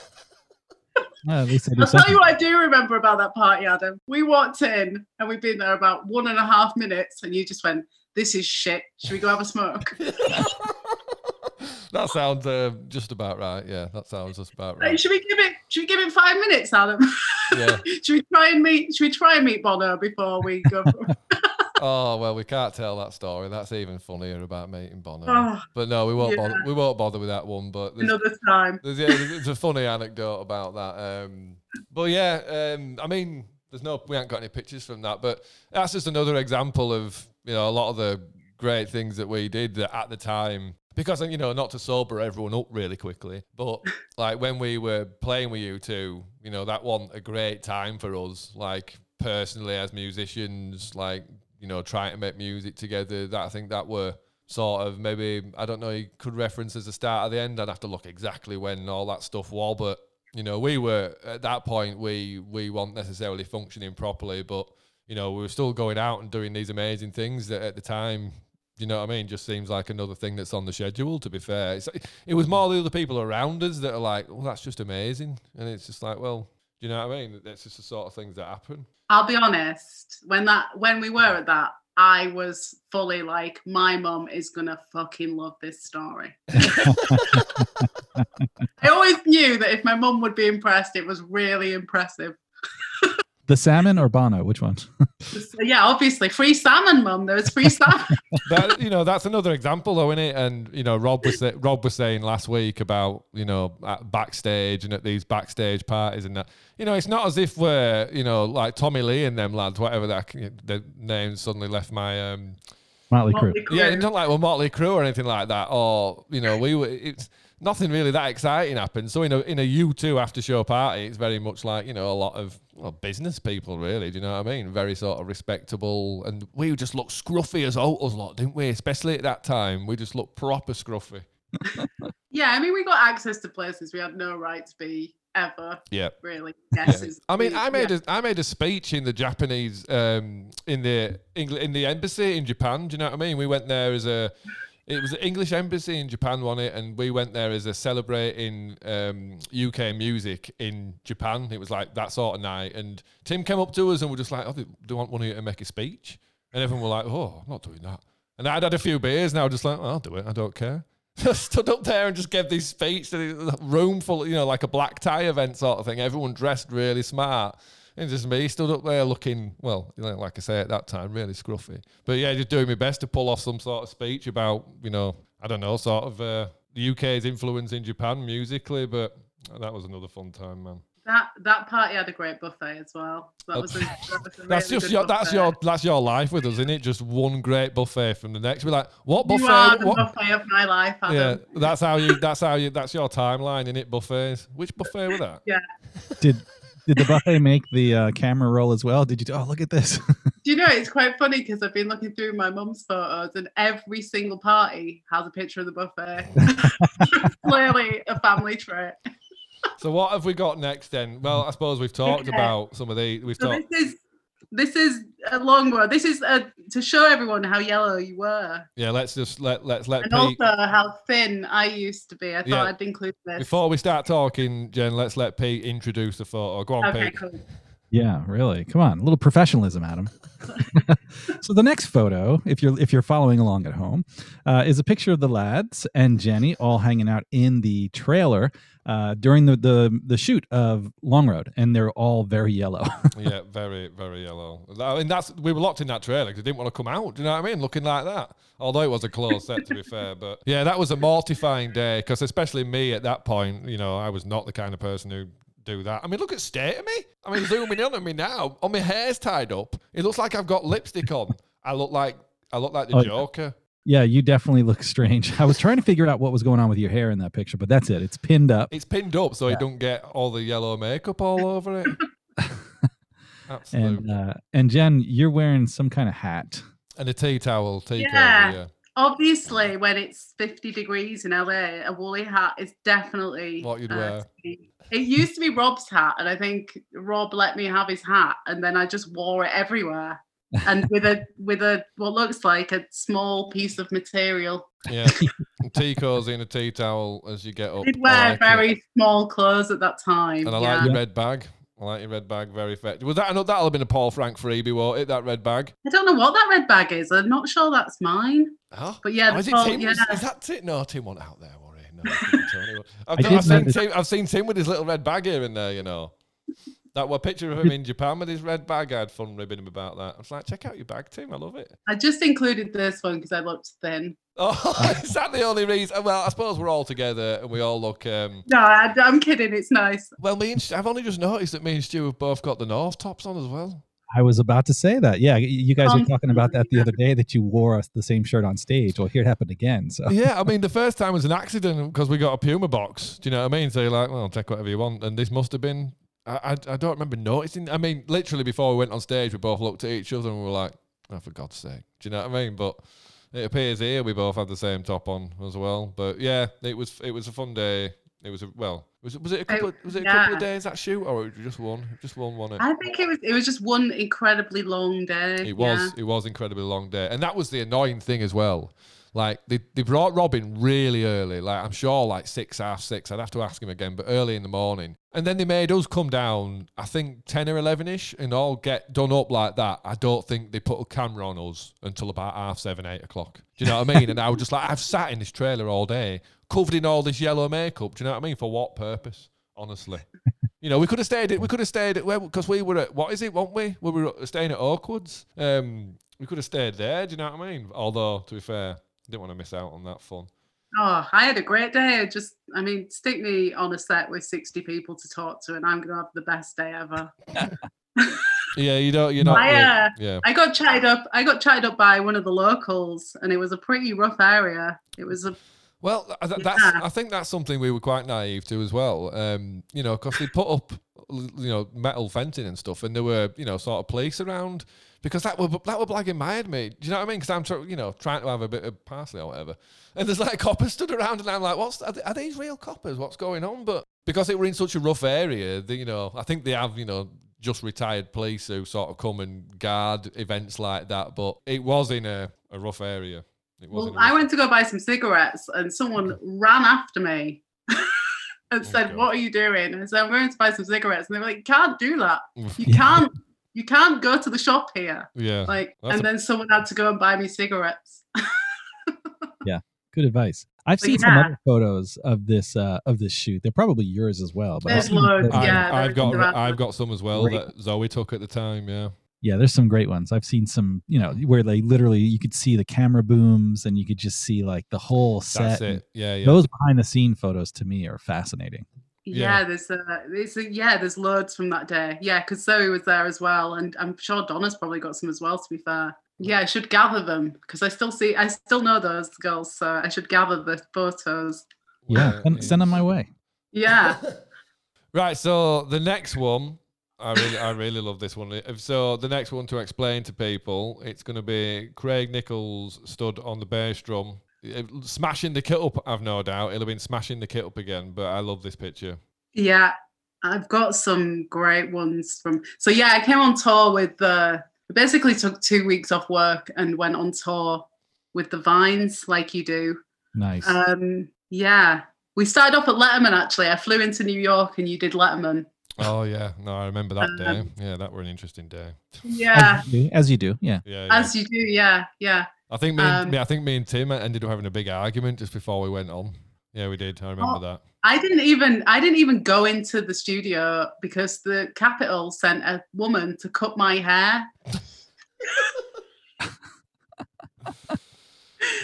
Yeah, at least I do I'll tell you what I do remember about that party, Adam. We walked in and we'd been there about one and a half minutes, and you just went, "This is shit. Should we go have a smoke?" [laughs] [laughs] that sounds uh, just about right. Yeah, that sounds just about Like, right. should we give it? Should we give it five minutes, Adam? Yeah. [laughs] should we try and meet? Should we try and meet Bono before we go? Oh well, we can't tell that story. That's even funnier about meeting Bono. Oh, But no, we won't yeah. bother. We won't bother with that one. But another time. there's, yeah, there's, there's a funny anecdote about that. Um, but yeah, um, I mean, there's no, we haven't got any pictures from that. But that's just another example of you know a lot of the great things that we did that at the time. Because you know, not to sober everyone up really quickly, but [laughs] like when we were playing with U2, you know, that wasn't a great time for us. Like personally, as musicians, like you know, trying to make music together. That I think that were sort of maybe I don't know. You could reference as the start of the end. I'd have to look exactly when all that stuff was, but you know, we were at that point. We we weren't necessarily functioning properly, but you know, we were still going out and doing these amazing things that at the time. You know what I mean? Just seems like another thing that's on the schedule. To be fair, it's, it was more the other people around us that are like, "Well, that's just amazing," and it's just like, "Well, Do you know what I mean? That's just the sort of things that happen. I'll be honest. When that when we were at that, I was fully like, my mum is gonna fucking love this story. [laughs] I always knew that if my mum would be impressed, it was really impressive. The salmon or Bono? Which one? [laughs] Yeah, obviously, free salmon, mum. There was free salmon. [laughs] that you know that's another example though isn't it and you know rob was sa- rob was saying last week about you know at backstage and at these backstage parties and that you know it's not as if we're you know like tommy lee and them lads whatever that the names suddenly left my um Motley Crue. Yeah it's not like we're Motley Crue or anything like that or you know we were it's nothing really that exciting happened so in a in a u2 after show party it's very much like you know a lot of well, business people really do you know what i mean very sort of respectable and we just looked scruffy as alters lot didn't we especially at that time we just looked proper scruffy [laughs] Yeah, I mean, we got access to places we had no right to be ever. Yeah. Really. [laughs] Guesses. I mean, I made yeah. a I made a speech in the Japanese um, in the Engl- in the embassy in Japan. Do you know what I mean? We went there as a it was the English embassy in Japan won it, and we went there as a celebrating um, UK music in Japan. It was like that sort of night, and Tim came up to us and we're just like, "Oh, do you want one of you to make a speech?" And everyone were like, "Oh, I'm not doing that." And I'd had a few beers, and I was just like, "I'll do it. I don't care." [laughs] I stood up there and just gave this speech to the room full, you know, like a black tie event sort of thing. Everyone dressed really smart. And just me He stood up there looking, well, you know, like I say at that time, really scruffy. But yeah, just doing my best to pull off some sort of speech about, you know, I don't know, sort of uh, the UK's influence in Japan musically. But that was another fun time, man. That that party had a great buffet as well. That was a, [laughs] that was a. That's really just good your, that's your that's your life with us, isn't it? Just one great buffet from the next. We're like, what buffet? You are the what, buffet of my life, Adam. Yeah, that's how you. That's how you. That's your timeline, in it? Buffets. Which buffet was that? Yeah. Did did the buffet make the uh, camera roll as well? Did you? Oh, look at this. [laughs] Do you know it's quite funny because I've been looking through my mum's photos and every single party has a picture of the buffet. [laughs] Clearly a family trait. So what have we got next then? Well, I suppose we've talked Okay. about some of the. We've So talked. this is this is a long road. This is uh to show everyone how yellow you were Yeah, let's just let let's let and Pete. also how thin I used to be. I thought Yeah. I'd include this. Before we start talking, Jen, let's let Pete introduce the photo. Go on, okay, Pete. cool. Yeah, really. Come on, a little professionalism, Adam. [laughs] so the next photo, if you're if you're following along at home, uh, is a picture of the lads and Jenny all hanging out in the trailer uh, during the, the the shoot of Long Road, and they're all very yellow. [laughs] yeah, very, very yellow. I mean, that's we were locked in that trailer because they didn't want to come out. Do you know what I mean? Looking like that. Although it was a closed set, to be fair, but yeah, that was a mortifying day because especially me at that point, you know, I was not the kind of person who do that. I mean, look at state of me. I mean, zooming in on me now. On my hair's tied up. It looks like I've got lipstick on. I look like I look like the Oh. Joker. yeah, you definitely look strange. I was trying to figure out what was going on with your hair in that picture, but that's it. It's pinned up. It's pinned up so Yeah. you don't get all the yellow makeup all over it. [laughs] [laughs] Absolutely. And uh, and Jen, you're wearing some kind of hat. And a tea towel, tea Yeah. cover, yeah. Obviously, when it's 50 degrees in LA, a woolly hat is definitely What you'd uh, wear. It used to be Rob's hat, and I think Rob let me have his hat, and then I just wore it everywhere. and with a with a what looks like a small piece of material. Yeah. [laughs] tea cozy and a tea towel as you get up. Did wear like it. very small clothes at that time. And I yeah. like your red bag. I like your red bag very effective. Was that that'll have been a Paul Frank freebie, won't it? That red bag. I don't know what that red bag is. I'm not sure that's mine. Huh? But yeah, Oh, the is it Paul- Tim? yeah. Is, is that Tim? No, Tim wasn't out there, worry. No, it wasn't Tony. I've, I done- did I've seen Tim. I've seen Tim with his little red bag here and there. You know, that one picture of him in Japan with his red bag. I had fun ribbing him about that. I was like, check out your bag, Tim. I love it. I just included this one because I looked thin. Oh, [laughs] is that the only reason? Well, I suppose we're all together and we all look. Um, No, I, I'm kidding. It's nice. well, me and Stu- I've only just noticed that me and Stu have both got the North tops on as well. I was about to say that. Yeah, you guys were Um, talking about that the other day that you wore us the same shirt on stage. Well, here it happened again. So yeah, I mean, the [laughs] first time was an accident because we got a Puma box. Do you know what I mean? So you're like, well, take whatever you want. And this must have been, I, I, I don't remember noticing. I mean, literally before we went on stage, we both looked at each other and we were like, oh, for God's sake. Do you know what I mean? But it appears here we both had the same top on as well. But yeah, it was it was a fun day. It was a, well, was it was it a oh, couple of, was it a couple of days that shoot or just one? Just one, wasn't? I think it was it was just one incredibly long day. It was yeah. it was incredibly long day, and that was the annoying thing as well. Like they, they brought Robin really early, like I'm sure like six, half six. I'd have to ask him again, but early in the morning. And then they made us come down, I think 10 or 11 ish, and all get done up like that. I don't think they put a camera on us until about half seven, eight o'clock. Do you know what I mean? and I was just like, I've sat in this trailer all day, covered in all this yellow makeup. Do you know what I mean? For what purpose? Honestly. [laughs] You know, we could have stayed. We could have stayed because we were at what is it? Weren't we? We were staying at Oakwoods. Um, we could have stayed there. Do you know what I mean? Although, to be fair, didn't want to miss out on that fun. Oh, I had a great day. Just, I mean, stick me on a set with 60 people to talk to, and I'm going to have the best day ever. [laughs] yeah, you don't, you're not. I, uh, yeah. I got chatted up. I got chatted up by one of the locals, and it was a pretty rough area. It was a well, that's. Yeah. I think that's something we were quite naive to as well. Um, you know, because they put up, you know, metal fencing and stuff, and there were, you know, sort of police around because that would that would blagging mad me. Do you know what I mean? Because I'm, tr- you know, trying to have a bit of parsley or whatever, and there's like coppers stood around, and I'm like, what's are, are these real coppers? What's going on? But because it were in such a rough area, you know, I think they have, you know, just retired police who sort of come and guard events like that. But it was in a, a rough area. well, I went to go buy some cigarettes, and someone ran after me. [laughs] and oh said. "What are you doing?" And I said, "I'm going to buy some cigarettes." And they were like, "Can't do that. [laughs] You can't you can't go to the shop here. Yeah. Like, That's and a- then someone had to go and buy me cigarettes. [laughs] yeah. Good advice. I've but seen yeah. some other photos of this uh, of this shoot. They're probably yours as well. But There's loads. Yeah, I've, got I've got some as well great. that Zoe took at the time. Yeah. Yeah, there's some great ones. I've seen some, you know, where they literally you could see the camera booms and you could just see like the whole set. That's it. Yeah, yeah. Those behind the scene photos to me are fascinating. Yeah, yeah, there's a, there's a, yeah, there's loads from that day. Yeah, because Zoe was there as well, and I'm sure Donna's probably got some as well. To be fair, yeah, I should gather them because I still see, I still know those girls, so I should gather the photos. Yeah, send, send them my way. Yeah. [laughs] right. So the next one, I really, I really love this one. So the next one to explain to people, it's going to be Craig Nicholls stood on the bass drum smashing the kit up. I've no doubt he'll have been smashing the kit up again. But I love this picture. Yeah, I've got some great ones from. So yeah, I came on tour with the. Basically, took two weeks off work and went on tour with the Vines, like you do. Nice. Um, yeah, we started off at Letterman. Actually, I flew into New York, and you did Letterman. Oh yeah, no, I remember that um, day. Yeah, that were an interesting day. Yeah, as you do, as you do. Yeah. yeah. As you do, yeah, yeah. I think me, and, um, I think me and Tim ended up having a big argument just before we went on. Yeah, we did. I remember oh, that. I didn't even I didn't even go into the studio because the Capitol sent a woman to cut my hair. [laughs]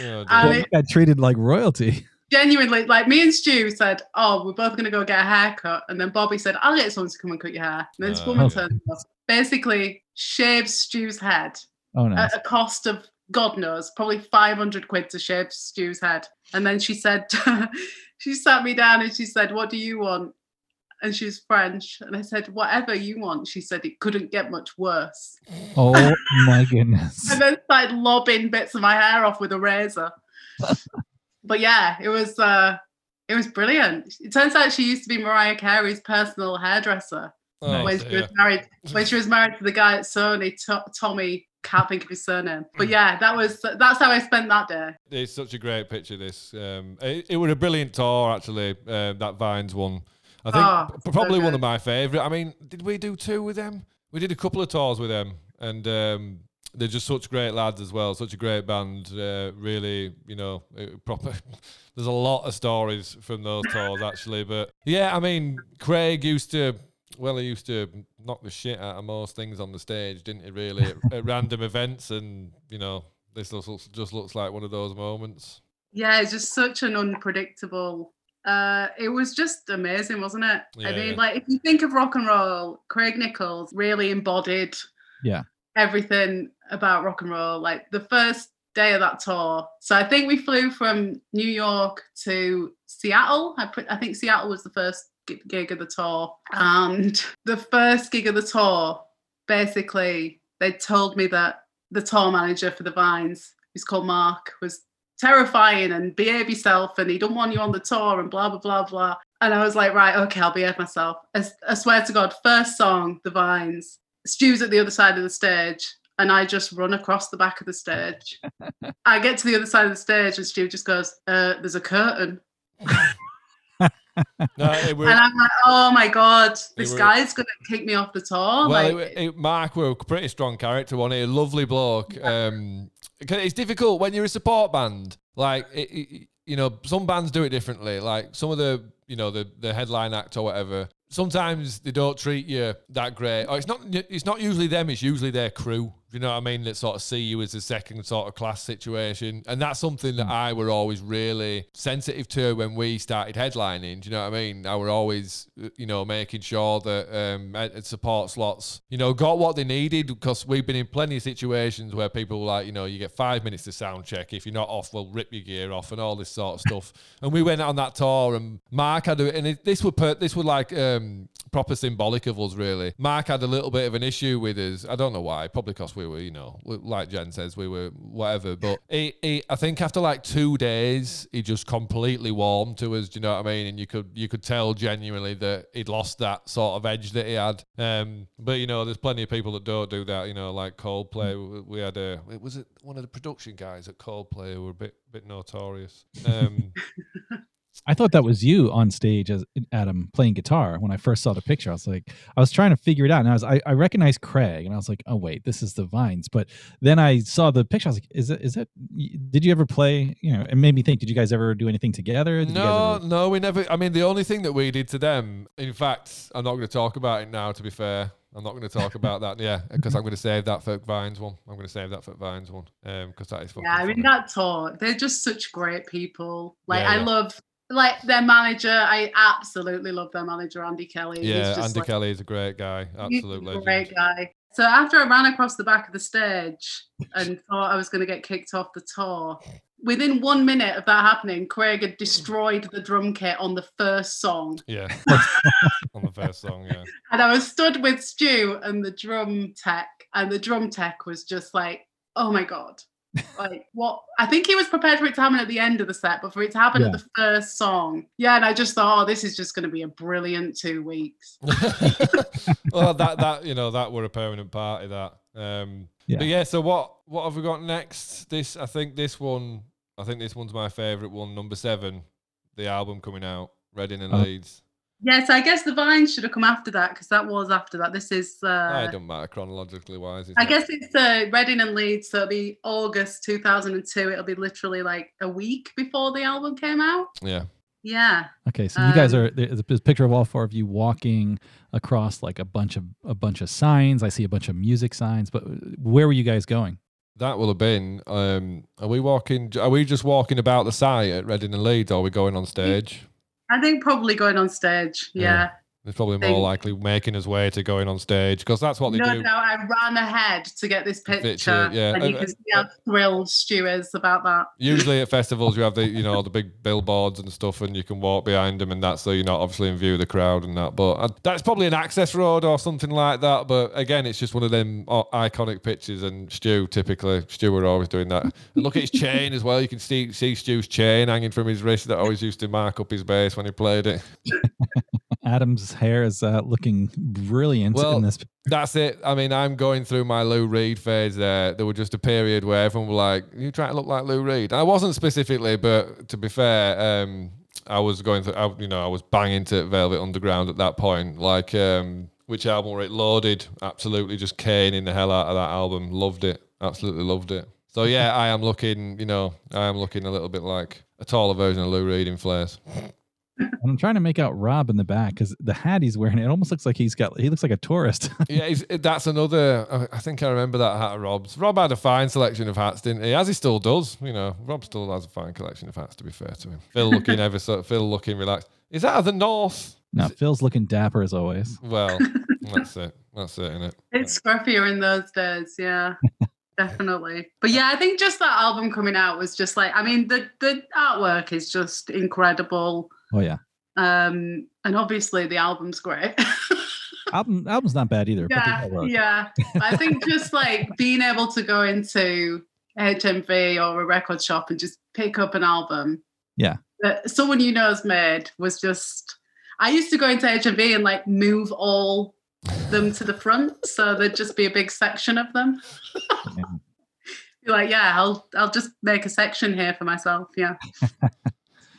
oh, I got treated like royalty. Genuinely, like me and Stu said, "Oh, we're both going to go get a haircut," and then Bobby said, "I'll get someone to come and cut your hair." And then this uh, woman okay. basically shaves Stu's head oh, nice. at a cost of God knows, probably 500 quid to shave Stu's head. And then she said, [laughs] she sat me down and she said, What do you want? And she's French. And I said, Whatever you want. She said, It couldn't get much worse. Oh [laughs] my goodness. and then started lobbing bits of my hair off with a razor. [laughs] but yeah, it was. uh it was brilliant. It turns out she used to be Mariah Carey's personal hairdresser oh, when she was married. When she was married to the guy at Sony, Tommy can't think of his surname. But yeah, that was that's how I spent that day. It's such a great picture. This um, it, it was a brilliant tour actually. Uh, that Vines one, I think oh, probably so one of my favourite. I mean, did we do two with them? We did a couple of tours with them, and um, they're just such great lads as well. Such a great band. Uh, really, you know, proper. [laughs] There's a lot of stories from those tours actually, but yeah, I mean, Craig used to well, he used to knock the shit out of most things on the stage, didn't he? Really, at, [laughs] at random events, and you know, this looks, just looks like one of those moments. Yeah, it's just such an unpredictable. Uh, it was just amazing, wasn't it? Yeah, I mean, yeah. like if you think of rock and roll, Craig Nicholls really embodied yeah everything about rock and roll. Like the first day of that tour. So I think we flew from New York to Seattle. I, put, I think Seattle was the first gig of the tour. And the first gig of the tour, basically, they told me that the tour manager for the Vines, who's called Mark, was terrifying and behave yourself and he don't want you on the tour and blah blah blah blah. And I was like, right, okay, I'll behave myself. I, I swear to God, first song, The Vines, Stu's at the other side of the stage, and I just run across the back of the stage. [laughs] I get to the other side of the stage, and Stu just goes, uh, "There's a curtain," [laughs] No, it [laughs] were, and I'm like, "Oh my god, this were- guy's gonna kick me off the tour!" well, like, it, it, Mark were a pretty strong character, wasn't? A lovely bloke. Um, 'cause it's difficult when you're a support band. Like, it, it, you know, some bands do it differently. Like some of the, you know, the the headline act or whatever. Sometimes they don't treat you that great. Or it's not. It's not usually them. It's usually their crew. You know what I mean? That sort of see you as a second sort of class situation, and that's something that I were always really sensitive to when we started headlining. Do you know what I mean? I were always, uh, you know, making sure that um, support slots, you know, got what they needed because we've been in plenty of situations where people were like, you know, you get five minutes to sound check. If you're not off, we'll rip your gear off and all this sort of [laughs] stuff. and we went on that tour, and Mark had a, and it, this would per, this would like um, proper symbolic of us really. Mark had a little bit of an issue with us. I don't know why. Probably because we were, you know, like Jen says, we were whatever. But he, he, I think after like two days, he just completely warmed to us. Do you know what I mean? And you could you could tell genuinely that he'd lost that sort of edge that he had. Um, but you know, there's plenty of people that don't do that. You know, like Coldplay. We- We had a was it one of the production guys at Coldplay who were a bit bit notorious. [laughs] Um, I thought that was you on stage as Adam playing guitar when I first saw the picture. I was like, I was trying to figure it out, and I was I, I recognized Craig, and I was like, oh wait, this is the Vines. But then I saw the picture. I was like, is it is that? Did you ever play? You know, it made me think. Did you guys ever do anything together? Did you No, ever- no, we never. I mean, the only thing that we did to them, in fact, I'm not going to talk about it now. To be fair, I'm not going to talk about that. Yeah, because I'm going to save that for Vines one. I'm going to save that for Vines one. Um, because that is fucking yeah, I mean funny. that tour, they're just such great people. Like Yeah, I yeah. love like their manager. I absolutely love their manager, Andy Kelly. He's Yeah, just, Andy like, Kelly is a great guy. he's Absolute a great guy. So after I ran across the back of the stage and [laughs] thought I was going to get kicked off the tour, within one minute of that happening, Craig had destroyed the drum kit on the first song. Yeah, [laughs] on the first song. Yeah, And I was stood with Stu and the drum tech, and the drum tech was just like, oh my God. Like what I think he was prepared for it to happen at the end of the set, but for it to happen at the first song. Yeah, and I just thought, oh, this is just gonna be a brilliant two weeks. [laughs] [laughs] well, that that you know that were a permanent part of that. Um, Yeah. But yeah, so what what have we got next? This I think this one I think this one's my favourite one, number seven, the album coming out, Reading and Oh. Leeds. Yeah, so I guess the Vines should have come after that because that was after that. This is uh it don't matter chronologically wise. it's I not- guess it's uh, Reading and Leeds, so it'll be August 2002. It'll be literally like a week before the album came out. Yeah. Yeah. Okay, so you guys Um, are there's a picture of all four of you walking across like a bunch of a bunch of signs. I see a bunch of music signs, but uh, where were you guys going? That will have been. Um, are we walking? Are we just walking about the site at Reading and Leeds, or are we going on stage? I think probably going on stage. Yeah. It's probably more likely making his way to going on stage because that's what they do. No do. doubt I ran ahead to get this Picture, picture. yeah. And you Uh, can see how thrilled Stu is about that. [laughs] Usually at festivals, you have the you know the big billboards and stuff, and you can walk behind them, and that's so you're not obviously in view of the crowd and that. But uh, that's probably an access road or something like that. But again, it's just one of them uh, iconic pictures. And Stu, typically, Stu were always doing that. And look at his chain as well. You can see see Stu's chain hanging from his wrist that always used to mark up his bass when he played it. [laughs] Adam's hair is uh, looking brilliant Well, in this. That's it. I mean, I'm going through my Lou Reed phase there. There was just a period where everyone were like, "You trying to look like Lou Reed?" I wasn't specifically, but to be fair, um, I was going through. I, you know, I was banging to Velvet Underground at that point. Like, um, which album were it? Loaded. Absolutely, just caning the hell out of that album. Loved it. Absolutely loved it. So yeah, I am looking. You know, I am looking a little bit like a taller version of Lou Reed in flares. I'm trying to make out Rob in the back because the hat he's wearing it almost looks like he's got he looks like a tourist. [laughs] yeah, he's, that's another. I- I think I remember that hat of Rob's. Rob had a fine selection of hats, didn't he? As he still does. You know, Rob still has a fine collection of hats. To be fair to him, Phil [laughs] looking ever so. Phil looking relaxed. Is that at the north? now Phil's looking dapper as always. Well, [laughs] that's it. That's it, isn't it? It's scruffier in those days, yeah. Definitely. But yeah, I think just that album coming out was just like I mean the the artwork is just incredible. Oh yeah, Um and obviously the album's great. [laughs] album album's not bad either. yeah, yeah. I think [laughs] just like being able to go into HMV or a record shop and just pick up an album. Yeah. That someone you know has made was just I used to go into HMV and like move all them to the front, so there'd just be a big section of them. You're [laughs] like, yeah, I'll I'll just make a section here for myself. Yeah.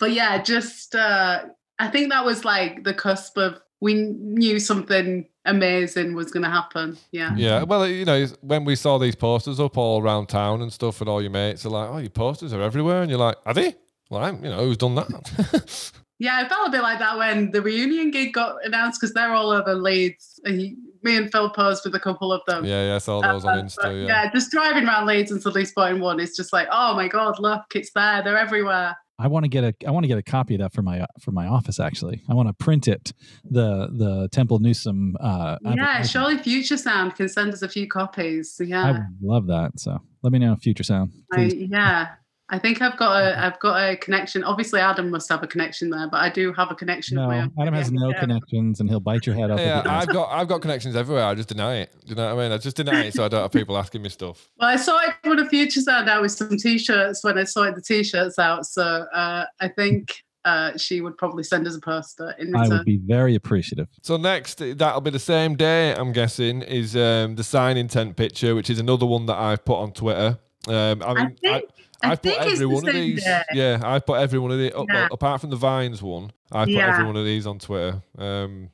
But yeah, just uh I think that was like the cusp of we knew something amazing was gonna happen. Yeah. Yeah, well, you know, when we saw these posters up all around town and stuff, and all your mates are like, "Oh, your posters are everywhere," and you're like, "Are they?" Well, I'm, you know, who's done that? [laughs] Yeah, I felt a bit like that when the reunion gig got announced because they're all over Leeds. And he, me and Phil posed with a couple of them. yeah, yeah, I saw those on Uh, Insta. but Yeah. yeah, just driving around Leeds and suddenly spotting one is just like, oh my god, look, it's there. They're everywhere. I want to get a I want to get a copy of that for my for my office. Actually, I want to print it. The the Temple Newsam. Uh, Yeah, surely Future Sound can send us a few copies. I Yeah, would love that. So let me know, Future Sound. I, yeah. I think I've got a I've got a connection. Obviously, Adam must have a connection there, but I do have a connection. no, own. Adam has no yeah. connections, and he'll bite your head off. Yeah, you. I've got I've got connections everywhere. I just deny it. Do you know what I mean? I just deny it so I don't have people asking me stuff. [laughs] Well, I saw it with a futures Sound out with some t-shirts when I saw it, the t-shirts out. So uh, I think uh, she would probably send us a poster in return. I would be very appreciative. So next, that'll be the same day. I'm guessing is um, the sign intent picture, which is another one that I've put on Twitter. Um, I I think, I, I've put think it's every one of these. day. Yeah, I've put every one of these. oh, well, apart from the Vines one, I put Yeah. every one of these on Twitter. Um,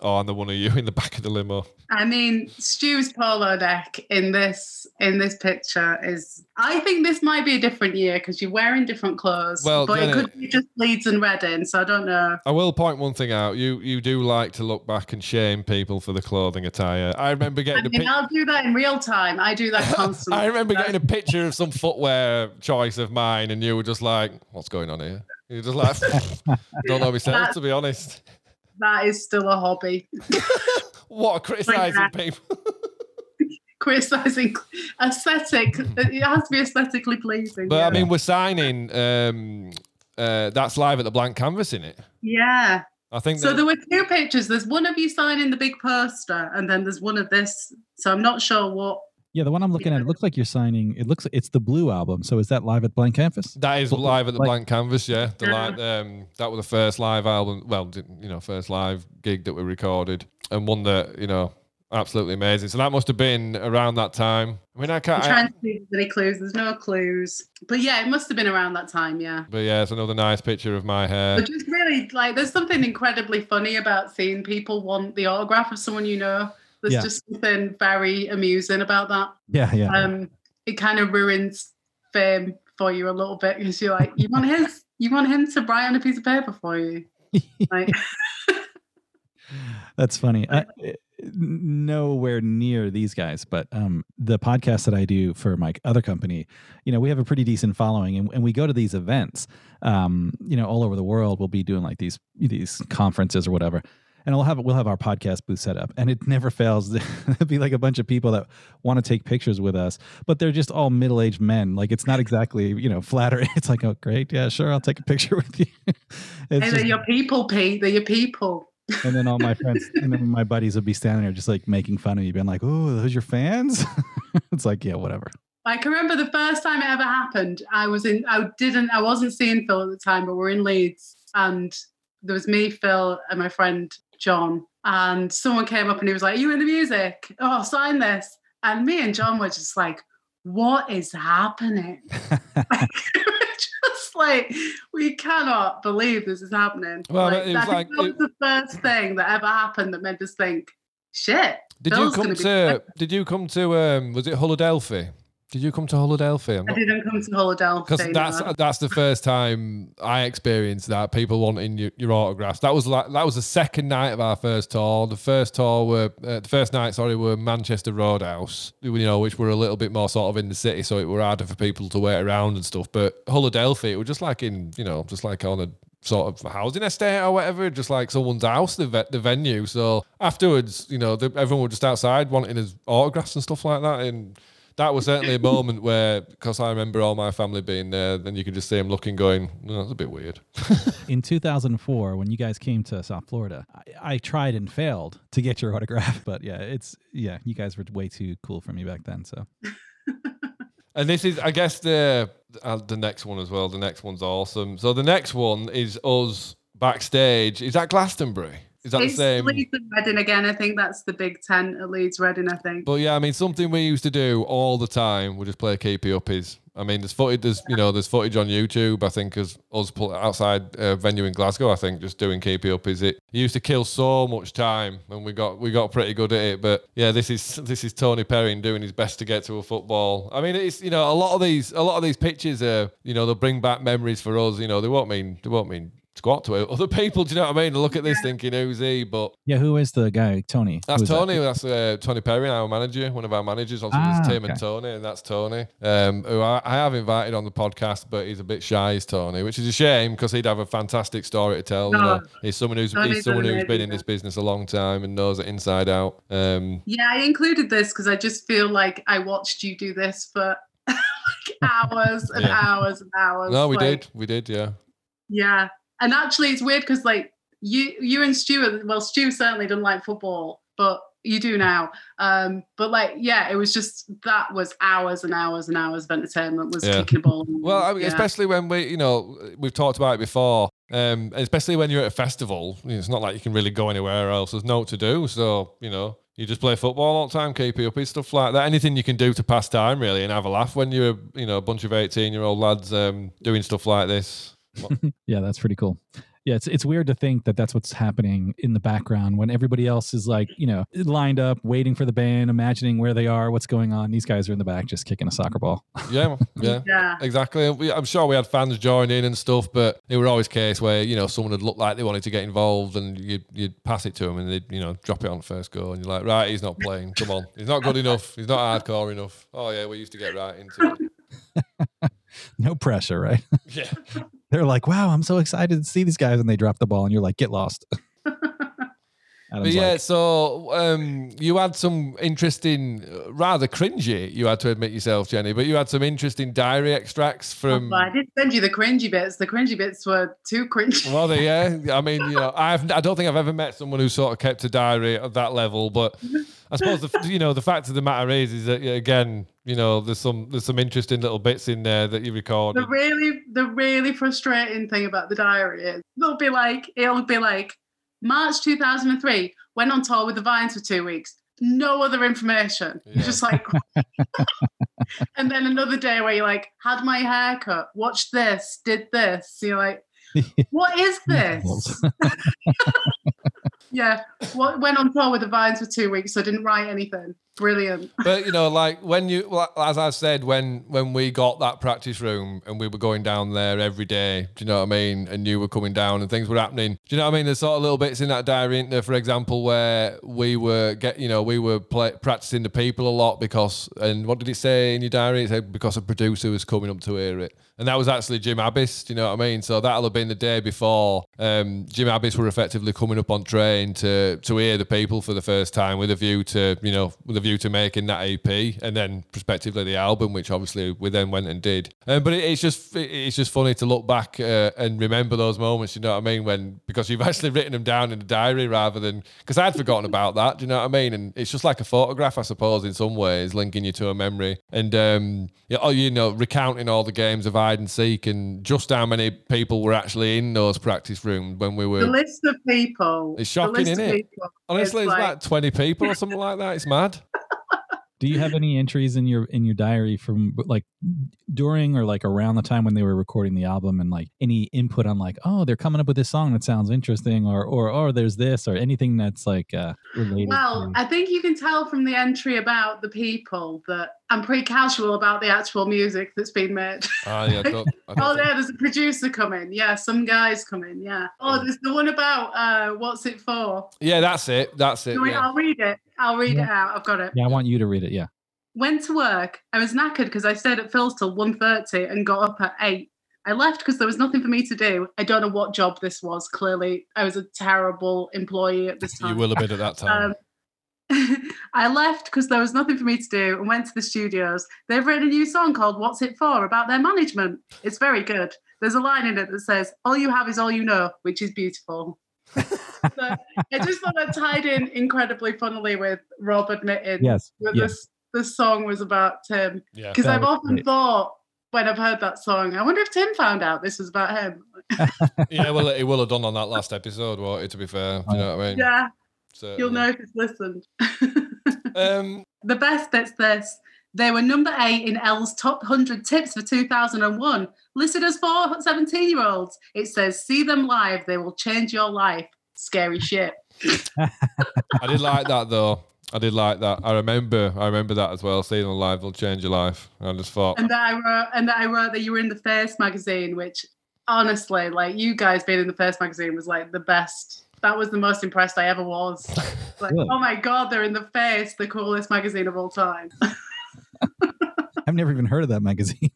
oh, and the one of you in the back of the limo. I mean, Stu's polo neck in this in this picture is. I think this might be a different year because you're wearing different clothes. Well, but Jenny- it could be just Leeds and Reading, so I don't know. I will point one thing out. You you do like to look back and shame people for the clothing attire. I remember I getting a mean. I'll do that in real time. I do that [laughs] constantly. I remember getting a picture of some footwear choice of mine, and you were just like, "What's going on here?" You're just like, [laughs] "Don't know myself, to be honest." That is still a hobby. [laughs] What criticizing people. [laughs] Criticizing aesthetic. It has to be aesthetically pleasing. But yeah. I mean, we're signing. Um, uh, that's live at the blank canvas in it. yeah. I think. So there were two pictures. There's one of you signing the big poster, and then there's one of this. So I'm not sure what. Yeah, the one I'm looking at, it looks like you're signing. It looks it's the Blue album. So is that live at Blank Canvas? That is But, live at the like- blank canvas, yeah. The li- um, that was the first live album, well, you know, first live gig that we recorded, and one that you know, absolutely amazing. So that must have been around that time. I mean, I can't. I- trying to see there's any clues. There's no clues. But yeah, it must have been around that time. Yeah. but yeah, it's another nice picture of my hair. But just really like, there's something incredibly funny about seeing people want the autograph of someone you know. There's Yeah. just something very amusing about that. Yeah, yeah. Um, it kind of ruins fame for you a little bit because you're like, you want his, you want him to write on a piece of paper for you. [laughs] Like, That's funny. I, eh, nowhere near these guys, but um, the podcast that I do for my other company, you know, we have a pretty decent following, and, and we go to these events, um, you know, all over the world. We'll be doing like these these conferences or whatever, and we'll have we'll have our podcast booth set up, and it never fails. [laughs] to be like a bunch of people that want to take pictures with us, but they're just all middle aged men. Like it's not exactly you know flattering. [laughs] It's like, oh great, yeah, sure, I'll take a picture with you. [laughs] it's just- they're your people, Pete. They're your people. and then all my friends and then my buddies would be standing there just like making fun of me, being like, "Oh, those your fans?" it's like, yeah, whatever. I can remember the first time it ever happened. I was in, I didn't, I wasn't seeing Phil at the time, but we're in Leeds and there was me, Phil, and my friend John. And someone came up and he was like, Are you in the music? Oh, sign this. And me and John were just like, What is happening? Like, [laughs] we [laughs] just like, we cannot believe this is happening. Well, like, it was think like- that was the first thing that ever happened that made us think, shit. Did Phil's you come be to? Did you come to? Um, was it Philadelphia? Did you come to Philadelphia? I'm I didn't come to Philadelphia. Because that's no. that's the first time I experienced that people wanting your, your autographs. That was like that was the second night of our first tour. The first tour were uh, the first night, sorry, were Manchester Roadhouse, you know, which were a little bit more sort of in the city, so it were harder for people to wait around and stuff. But Philadelphia, it was just like in you know, just like on a sort of housing estate or whatever, just like someone's house, the ve- the venue. So afterwards, you know, the, everyone was just outside wanting his autographs and stuff like that, and that was certainly a moment where, because I remember all my family being there, then you could just see him looking, going, "No, that's a bit weird." [laughs] In 2004, when you guys came to South Florida, I, I tried and failed to get your autograph, but yeah, it's yeah, you guys were way too cool for me back then. So And this is, I guess, the uh, the next one as well. The next one's awesome. So the next one is us backstage. Is that Glastonbury? Is that it's the same? Leeds and Reading again. I think that's the big tent at Leeds Reading. I think. But yeah, I mean, something we used to do all the time. We just play keepy uppies. I mean, there's footage. There's you know, there's footage on YouTube. I think as us outside a venue in Glasgow. I think just doing keepy uppies. It used to kill so much time, and we got we got pretty good at it. But yeah, this is this is Tony Perrin doing his best to get to a football. I mean, it's you know, a lot of these a lot of these pitches are you know they'll bring back memories for us. You know, they won't mean they won't mean squat to it. Other people, do you know what I mean? Look at this thinking, who's he? But Yeah, who is the guy? Tony. that's Who is that? Tony. That's uh, Tony Perrin, our manager, one of our managers. Also, Ah, there's Tim and. Tony, and that's Tony, um, who I, I have invited on the podcast, but he's a bit shy, is Tony, which is a shame because he'd have a fantastic story to tell. You know, he's someone who's Tony's he's someone who's been in this business a long time and knows it inside out. Um, Yeah, I included this because I just feel like I watched you do this for [laughs] like hours and Yeah. hours and hours. no, we like, did, we did, yeah. Yeah, and actually, it's weird because like you, you and Stuart. Well, Stu certainly didn't like football, but you do now. Um, but like, yeah, it was just that was hours and hours and hours of entertainment. Was Yeah. kicking a ball. Well, I mean, yeah. especially when we, you know, we've talked about it before. Um, especially when you're at a festival, it's not like you can really go anywhere else. There's no to do, so you know, you just play football all the time, keep it up, stuff like that. Anything you can do to pass time, really, and have a laugh when you're, you know, a bunch of 18 year old lads um, doing stuff like this. [laughs] Yeah, that's pretty cool. Yeah, it's it's weird to think that that's what's happening in the background when everybody else is like, you know, lined up, waiting for the band, imagining where they are, what's going on. These guys are in the back just kicking a soccer ball. [laughs] Yeah, yeah. yeah. Exactly. We, I'm sure we had fans join in and stuff, but it were always a case where you know someone would look like they wanted to get involved, and you'd you'd pass it to them, and they'd you know drop it on first goal, and you're like, right, he's not playing. Come on, he's not good enough. He's not hardcore enough. Oh yeah, we used to get right into it. [laughs] No pressure, right? Yeah. They're like, wow, I'm so excited to see these guys, and they drop the ball, and you're like, get lost. [laughs] But yeah, like, so um, you had some interesting, uh, rather cringy, you had to admit yourself, Jenny, but you had some interesting diary extracts from. I did send you the cringy bits. The cringy bits were too cringy. Well, they, yeah. [laughs] I mean, you know, I've I don't think I've ever met someone who sort of kept a diary at that level. But I suppose the you know the fact of the matter is is that again, you know, there's some there's some interesting little bits in there that you record. The really, the really frustrating thing about the diary is they'll be like, it'll be like March 2003, went on tour with the Vines for two weeks. No other information. Yeah. Just like, [laughs] and then another day where you're like, had my hair cut, watched this, did this. You're like, [laughs] what is this? [laughs] yeah, what went on tour with the Vines for two weeks, so I didn't write anything. Brilliant. but you know, like when you, as I said, when when we got that practice room and we were going down there every day, do you know what I mean? And you were coming down and things were happening. Do you know what I mean? There's sort of little bits in that diary, there, for example, where we were get, you know, we were play, practicing the people a lot because, and what did it say in your diary? It said because a producer was coming up to hear it. And that was actually Jim Abbiss, do you know what I mean? So that'll have been the day before um, Jim Abbiss were effectively coming up on train to to hear the people for the first time with a view to, you know, with a view to making that EP and then prospectively the album, which obviously we then went and did. Um, but it, it's just it- it's just funny to look back uh, and remember those moments, you know what I mean? When because you've [laughs] actually written them down in a diary rather than because I'd forgotten about that, do you know what I mean? And it's just like a photograph, I suppose, in some ways, linking you to a memory and um, yeah, oh, you know, recounting all the games of hide and seek and just how many people were actually in those practice rooms when we were. The list of people. It's shocking, innit? people Honestly, is it's like 20 people or something like that. It's mad. Do you have any entries in your in your diary from like during or like around the time when they were recording the album and like any input on like oh they're coming up with this song that sounds interesting or or or there's this or anything that's like uh related Well, to I think you can tell from the entry about the people that I'm pretty casual about the actual music that's been made. Ah, yeah, I [laughs] don't, I don't Oh, yeah, there's a producer coming. Yeah, some guys coming. Yeah. Oh, there's the one about uh, what's it for? yeah, that's it. That's it. Wait, yeah. I'll read it. I'll read it out. I've got it. yeah i want you to read it yeah Went to work. I was knackered because I stayed at Phil's till 1.30 and got up at 8. I left because there was nothing for me to do. I don't know what job this was. Clearly, I was a terrible employee at this time. You will have been at that time. Um, [laughs] I left because there was nothing for me to do and went to the studios. They've written a new song called What's It For about their management. It's very good. There's a line in it that says, All you have is all you know, which is beautiful. so I just thought that tied in incredibly funnily with Rob admitting yes that yes this, this song was about Tim. Because That I've often great. thought when I've heard that song. I wonder if Tim found out this was about him. [laughs] yeah, well, it will have done on that last episode, won't it? To be fair, do you know what I mean? Yeah, Certainly. you'll know if it's listened. [laughs] Um, the best bit's this. They were number eight in L's top 100 tips for 2001. Listed as for 17 year olds. It says, see them live, they will change your life. Scary shit. [laughs] I did like that though. I did like that. I remember. I remember that as well. Seeing them live will change your life. I just thought. And that I wrote, and that I wrote that you were in the first magazine, which honestly, like you guys being in the Face magazine was like the best. That was the most impressed I ever was. [laughs] Like, Really? oh my god, they're in the Face, the coolest magazine of all time. [laughs] I've never even heard of that magazine.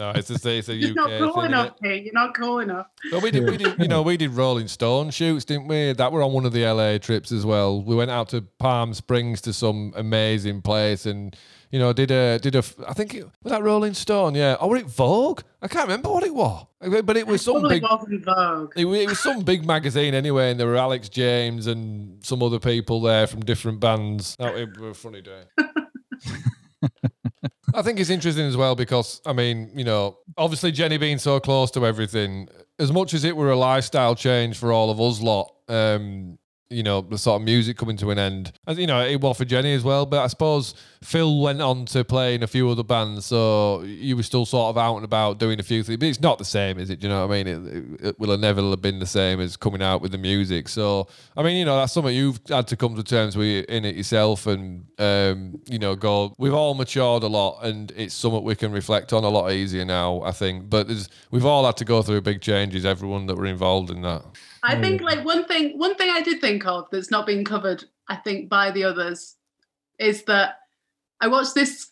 No, it's just it's a You're UK not cool thing, enough, innit? Pete. You're not cool enough. Well, we did, we did, you [laughs] know, we did Rolling Stone shoots, didn't we? That were on one of the LA trips as well. We went out to Palm Springs to some amazing place, and you know, did a did a. I think it was that Rolling Stone, yeah. Oh, or was it Vogue? I can't remember what it was, but it was some big. wasn't Vogue. It, it was some big magazine anyway, and there were Alex James and some other people there from different bands. That it was a funny day. [laughs] [laughs] I think it's interesting as well because I mean, you know, obviously Jenny being so close to everything, as much as it were a lifestyle change for all of us lot, um, you know, the sort of music coming to an end. As you know, it was for Jenny as well, but I suppose Phil went on to play in a few other bands, so you were still sort of out and about doing a few things. But it's not the same, is it? Do you know what I mean? It, it will have never have been the same as coming out with the music. So, I mean, you know, that's something you've had to come to terms with in it yourself, and um, you know, go. We've all matured a lot, and it's something we can reflect on a lot easier now. I think, but there's, we've all had to go through big changes. Everyone that were involved in that. I think like one thing one thing I did think of that's not being covered, I think, by the others is that I watched this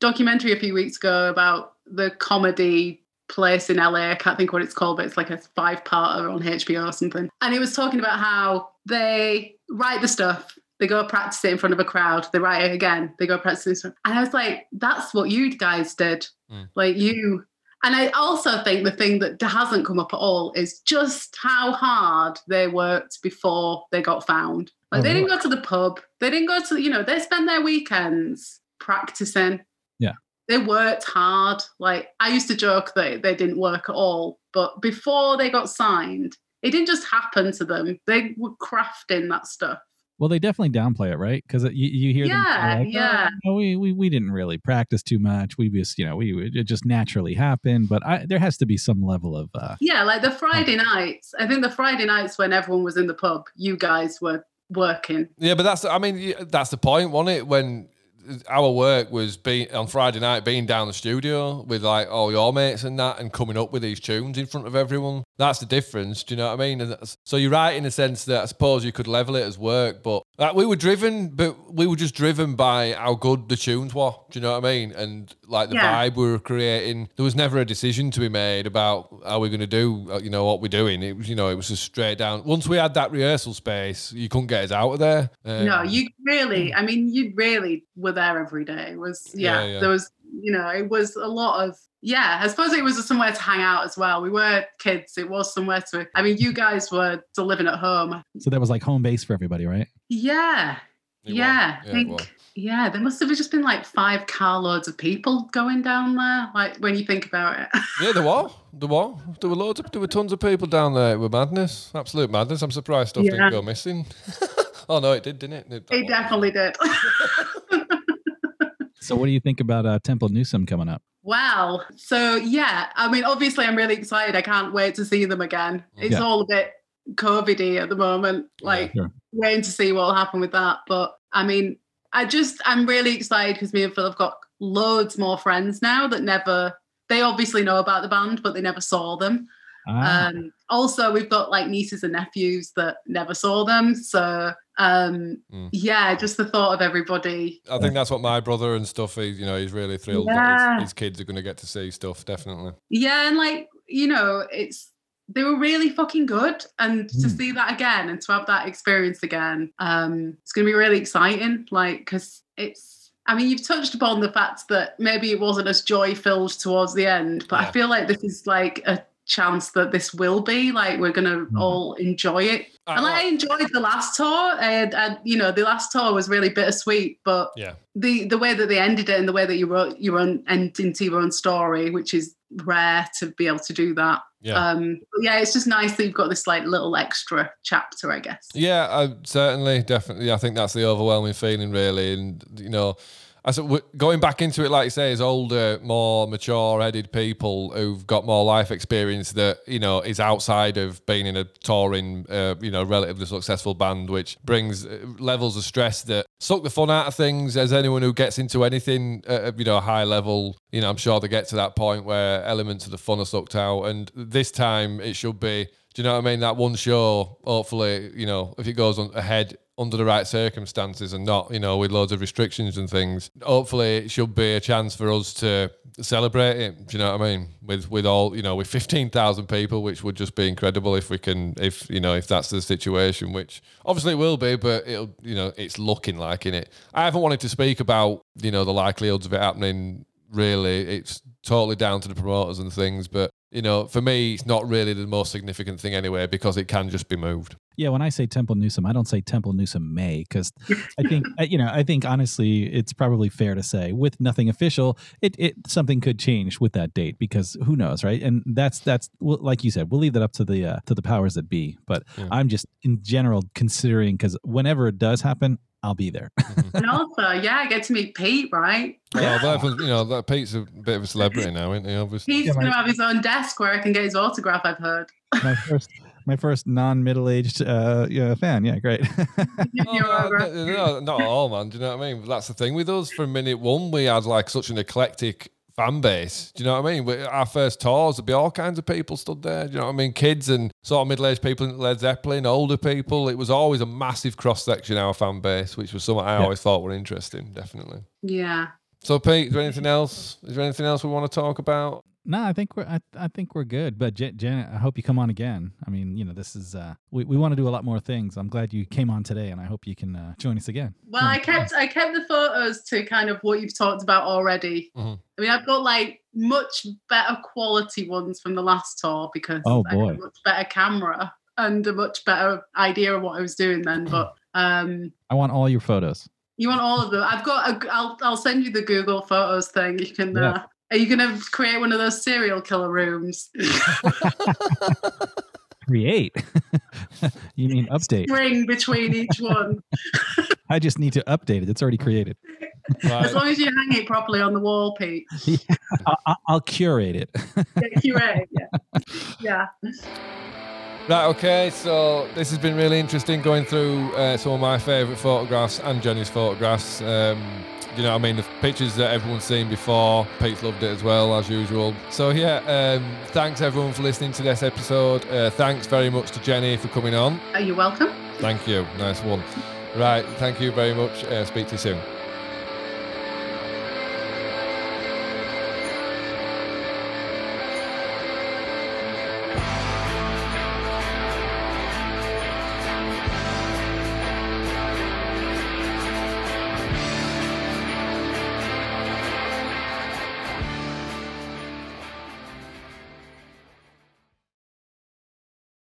documentary a few weeks ago about the comedy place in LA. I can't think what it's called, but it's like a five parter on HBO or something. And it was talking about how they write the stuff, they go practice it in front of a crowd, they write it again, they go practice it. And I was like, that's what you guys did. Mm. Like you and I also think the thing that hasn't come up at all is just how hard they worked before they got found. Like Oh, they didn't go to the pub. They didn't go to, you know, they spent their weekends practicing. Yeah. They worked hard. Like I used to joke that they didn't work at all, but before they got signed, it didn't just happen to them. They were crafting that stuff. Well, they definitely downplay it, right? Because you, you hear them say, Yeah, like, "Oh, yeah. no, we, we we didn't really practice too much. We just, you know, we it just naturally happened. But I, there has to be some level of, uh, Yeah, like the Friday nights. I think the Friday nights when everyone was in the pub, you guys were working. Yeah, but that's I mean that's the point, wasn't it? When our work was being on Friday night, being down the studio with like all your mates and that, and coming up with these tunes in front of everyone. That's the difference. Do you know what I mean? And that's, so you're right in the sense that I suppose you could level it as work, but like, we were driven, but we were just driven by how good the tunes were. Do you know what I mean? And like the Yeah. vibe we were creating. There was never a decision to be made about how we're going to do, uh, you know, what we're doing. It was, you know, it was just straight down. Once we had that rehearsal space, you couldn't get us out of there. Um, No, you really, I mean, you really were there every day. It was, yeah, Yeah, yeah. there was, you know, it was a lot of, yeah, I suppose it was somewhere to hang out as well. We were kids. It was somewhere to, I mean, you guys were still living at home. so that was like home base for everybody, right? Yeah. It was. yeah. I think, yeah, there must have just been like five carloads of people going down there, like when you think about it. [laughs] Yeah, there were. There were. There were loads of, there were tons of people down there. It was madness. Absolute madness. I'm surprised stuff Yeah. didn't go missing. [laughs] oh no, it did, didn't it? it definitely did. [laughs] So what do you think about uh, Temple Newsam coming up? Well, so yeah, I mean, obviously, I'm really excited. I can't wait to see them again. It's Yeah. all a bit COVIDy at the moment, like Sure. waiting to see what will happen with that. But I mean, I just, I'm really excited because me and Phil have got loads more friends now that never, they obviously know about the band, but they never saw them. Ah, Um, also, we've got like nieces and nephews that never saw them. So, um, Mm. yeah, just the thought of everybody. I think that's what my brother and stuff. he you know he's really thrilled that Yeah. his, his kids are going to get to see stuff. Definitely. Yeah, and like, you know, it's they were really fucking good. And to Mm. see that again and to have that experience again, um, it's gonna be really exciting. Like, because it's I mean, you've touched upon the fact that maybe it wasn't as joy filled towards the end, but Yeah. I feel like this is like a chance that this will be like we're gonna Mhm. all enjoy it. I- and like, I enjoyed the last tour, and, and you know the last tour was really bittersweet. But Yeah. the the way that they ended it and the way that you wrote your own ending to your own story, which is rare to be able to do that. Yeah. Um, yeah, it's just nice that you've got this like little extra chapter, I guess. Yeah, uh, certainly, definitely. I think that's the overwhelming feeling, really. And you know, I said going back into it, like you say, is older, more mature-headed people who've got more life experience that you know is outside of being in a touring, uh, you know, relatively successful band, which brings uh, levels of stress that suck the fun out of things. As anyone who gets into anything, uh, you know, a high level, you know, I'm sure they get to that point where elements of the fun are sucked out. And this time, it should be. Do you know what I mean? That one show, hopefully, you know, if it goes on ahead under the right circumstances and not, you know, with loads of restrictions and things, hopefully it should be a chance for us to celebrate it. Do you know what I mean? With with all, you know, with fifteen thousand people, which would just be incredible if we can, if you know, if that's the situation, which obviously it will be, but it'll, you know, it's looking like in it. I haven't wanted to speak about, you know, the likelihoods of it happening. Really, it's totally down to the promoters and things, but you know, for me, it's not really the most significant thing anyway because it can just be moved. Yeah, when I say Temple Newsam, I don't say Temple Newsam May because I think [laughs] you know I think honestly it's probably fair to say with nothing official, it it something could change with that date because who knows, right? And that's that's like you said, we'll leave that up to the uh, to the powers that be. But Yeah. I'm just in general considering because whenever it does happen, I'll be there. And also, yeah, I get to meet Pete, right? Well, that was- you know, that Pete's a bit of a celebrity now, isn't he? Obviously. he's Yeah, going to have his own desk where I can get his autograph, I've heard. my first my first non middle aged uh, yeah, fan. Yeah, great. [laughs] Give No, no, autograph. no, no, not at all, man. Do you know what I mean? That's the thing with us. From minute one, we had like such an eclectic fan base. Do you know what I mean? We, our first tours, there'd be all kinds of people stood there. Do you know what I mean? Kids and sort of middle-aged people in Led Zeppelin, older people. It was always a massive cross-section, our fan base, which was something I Yeah. always thought were interesting, definitely. Yeah. So, Pete, is there anything else? Is there anything else we want to talk about? No, I think we're I, I think we're good. But Jan- Janet, I hope you come on again. I mean, you know, this is uh, we we want to do a lot more things. I'm glad you came on today, and I hope you can uh, join us again. Well, I kept I kept the photos to kind of what you've talked about already. Mhm. I mean, I've got like much better quality ones from the last tour because Oh, I had boy. a much better camera and a much better idea of what I was doing then. But um, I want all your photos. you want all of them? I've got. A, I'll I'll send you the Google Photos thing. You can. Yeah. Are you gonna create one of those serial killer rooms? [laughs] Create. [laughs] you mean update? Spring between each one. [laughs] I just need to update it. It's already created. As long as you hang it properly on the wall, Pete. I- I- I'll curate it. Yeah, curate. Yeah. Yeah. Right, okay, so this has been really interesting going through uh, some of my favourite photographs and Jenny's photographs. Um, you know what I mean? The pictures that everyone's seen before. Pete's loved it as well, as usual. So, yeah, um, thanks everyone for listening to this episode. Uh, thanks very much to Jenny for coming on. Are you welcome? Thank you. Nice one. Right, thank you very much. Uh, speak to you soon.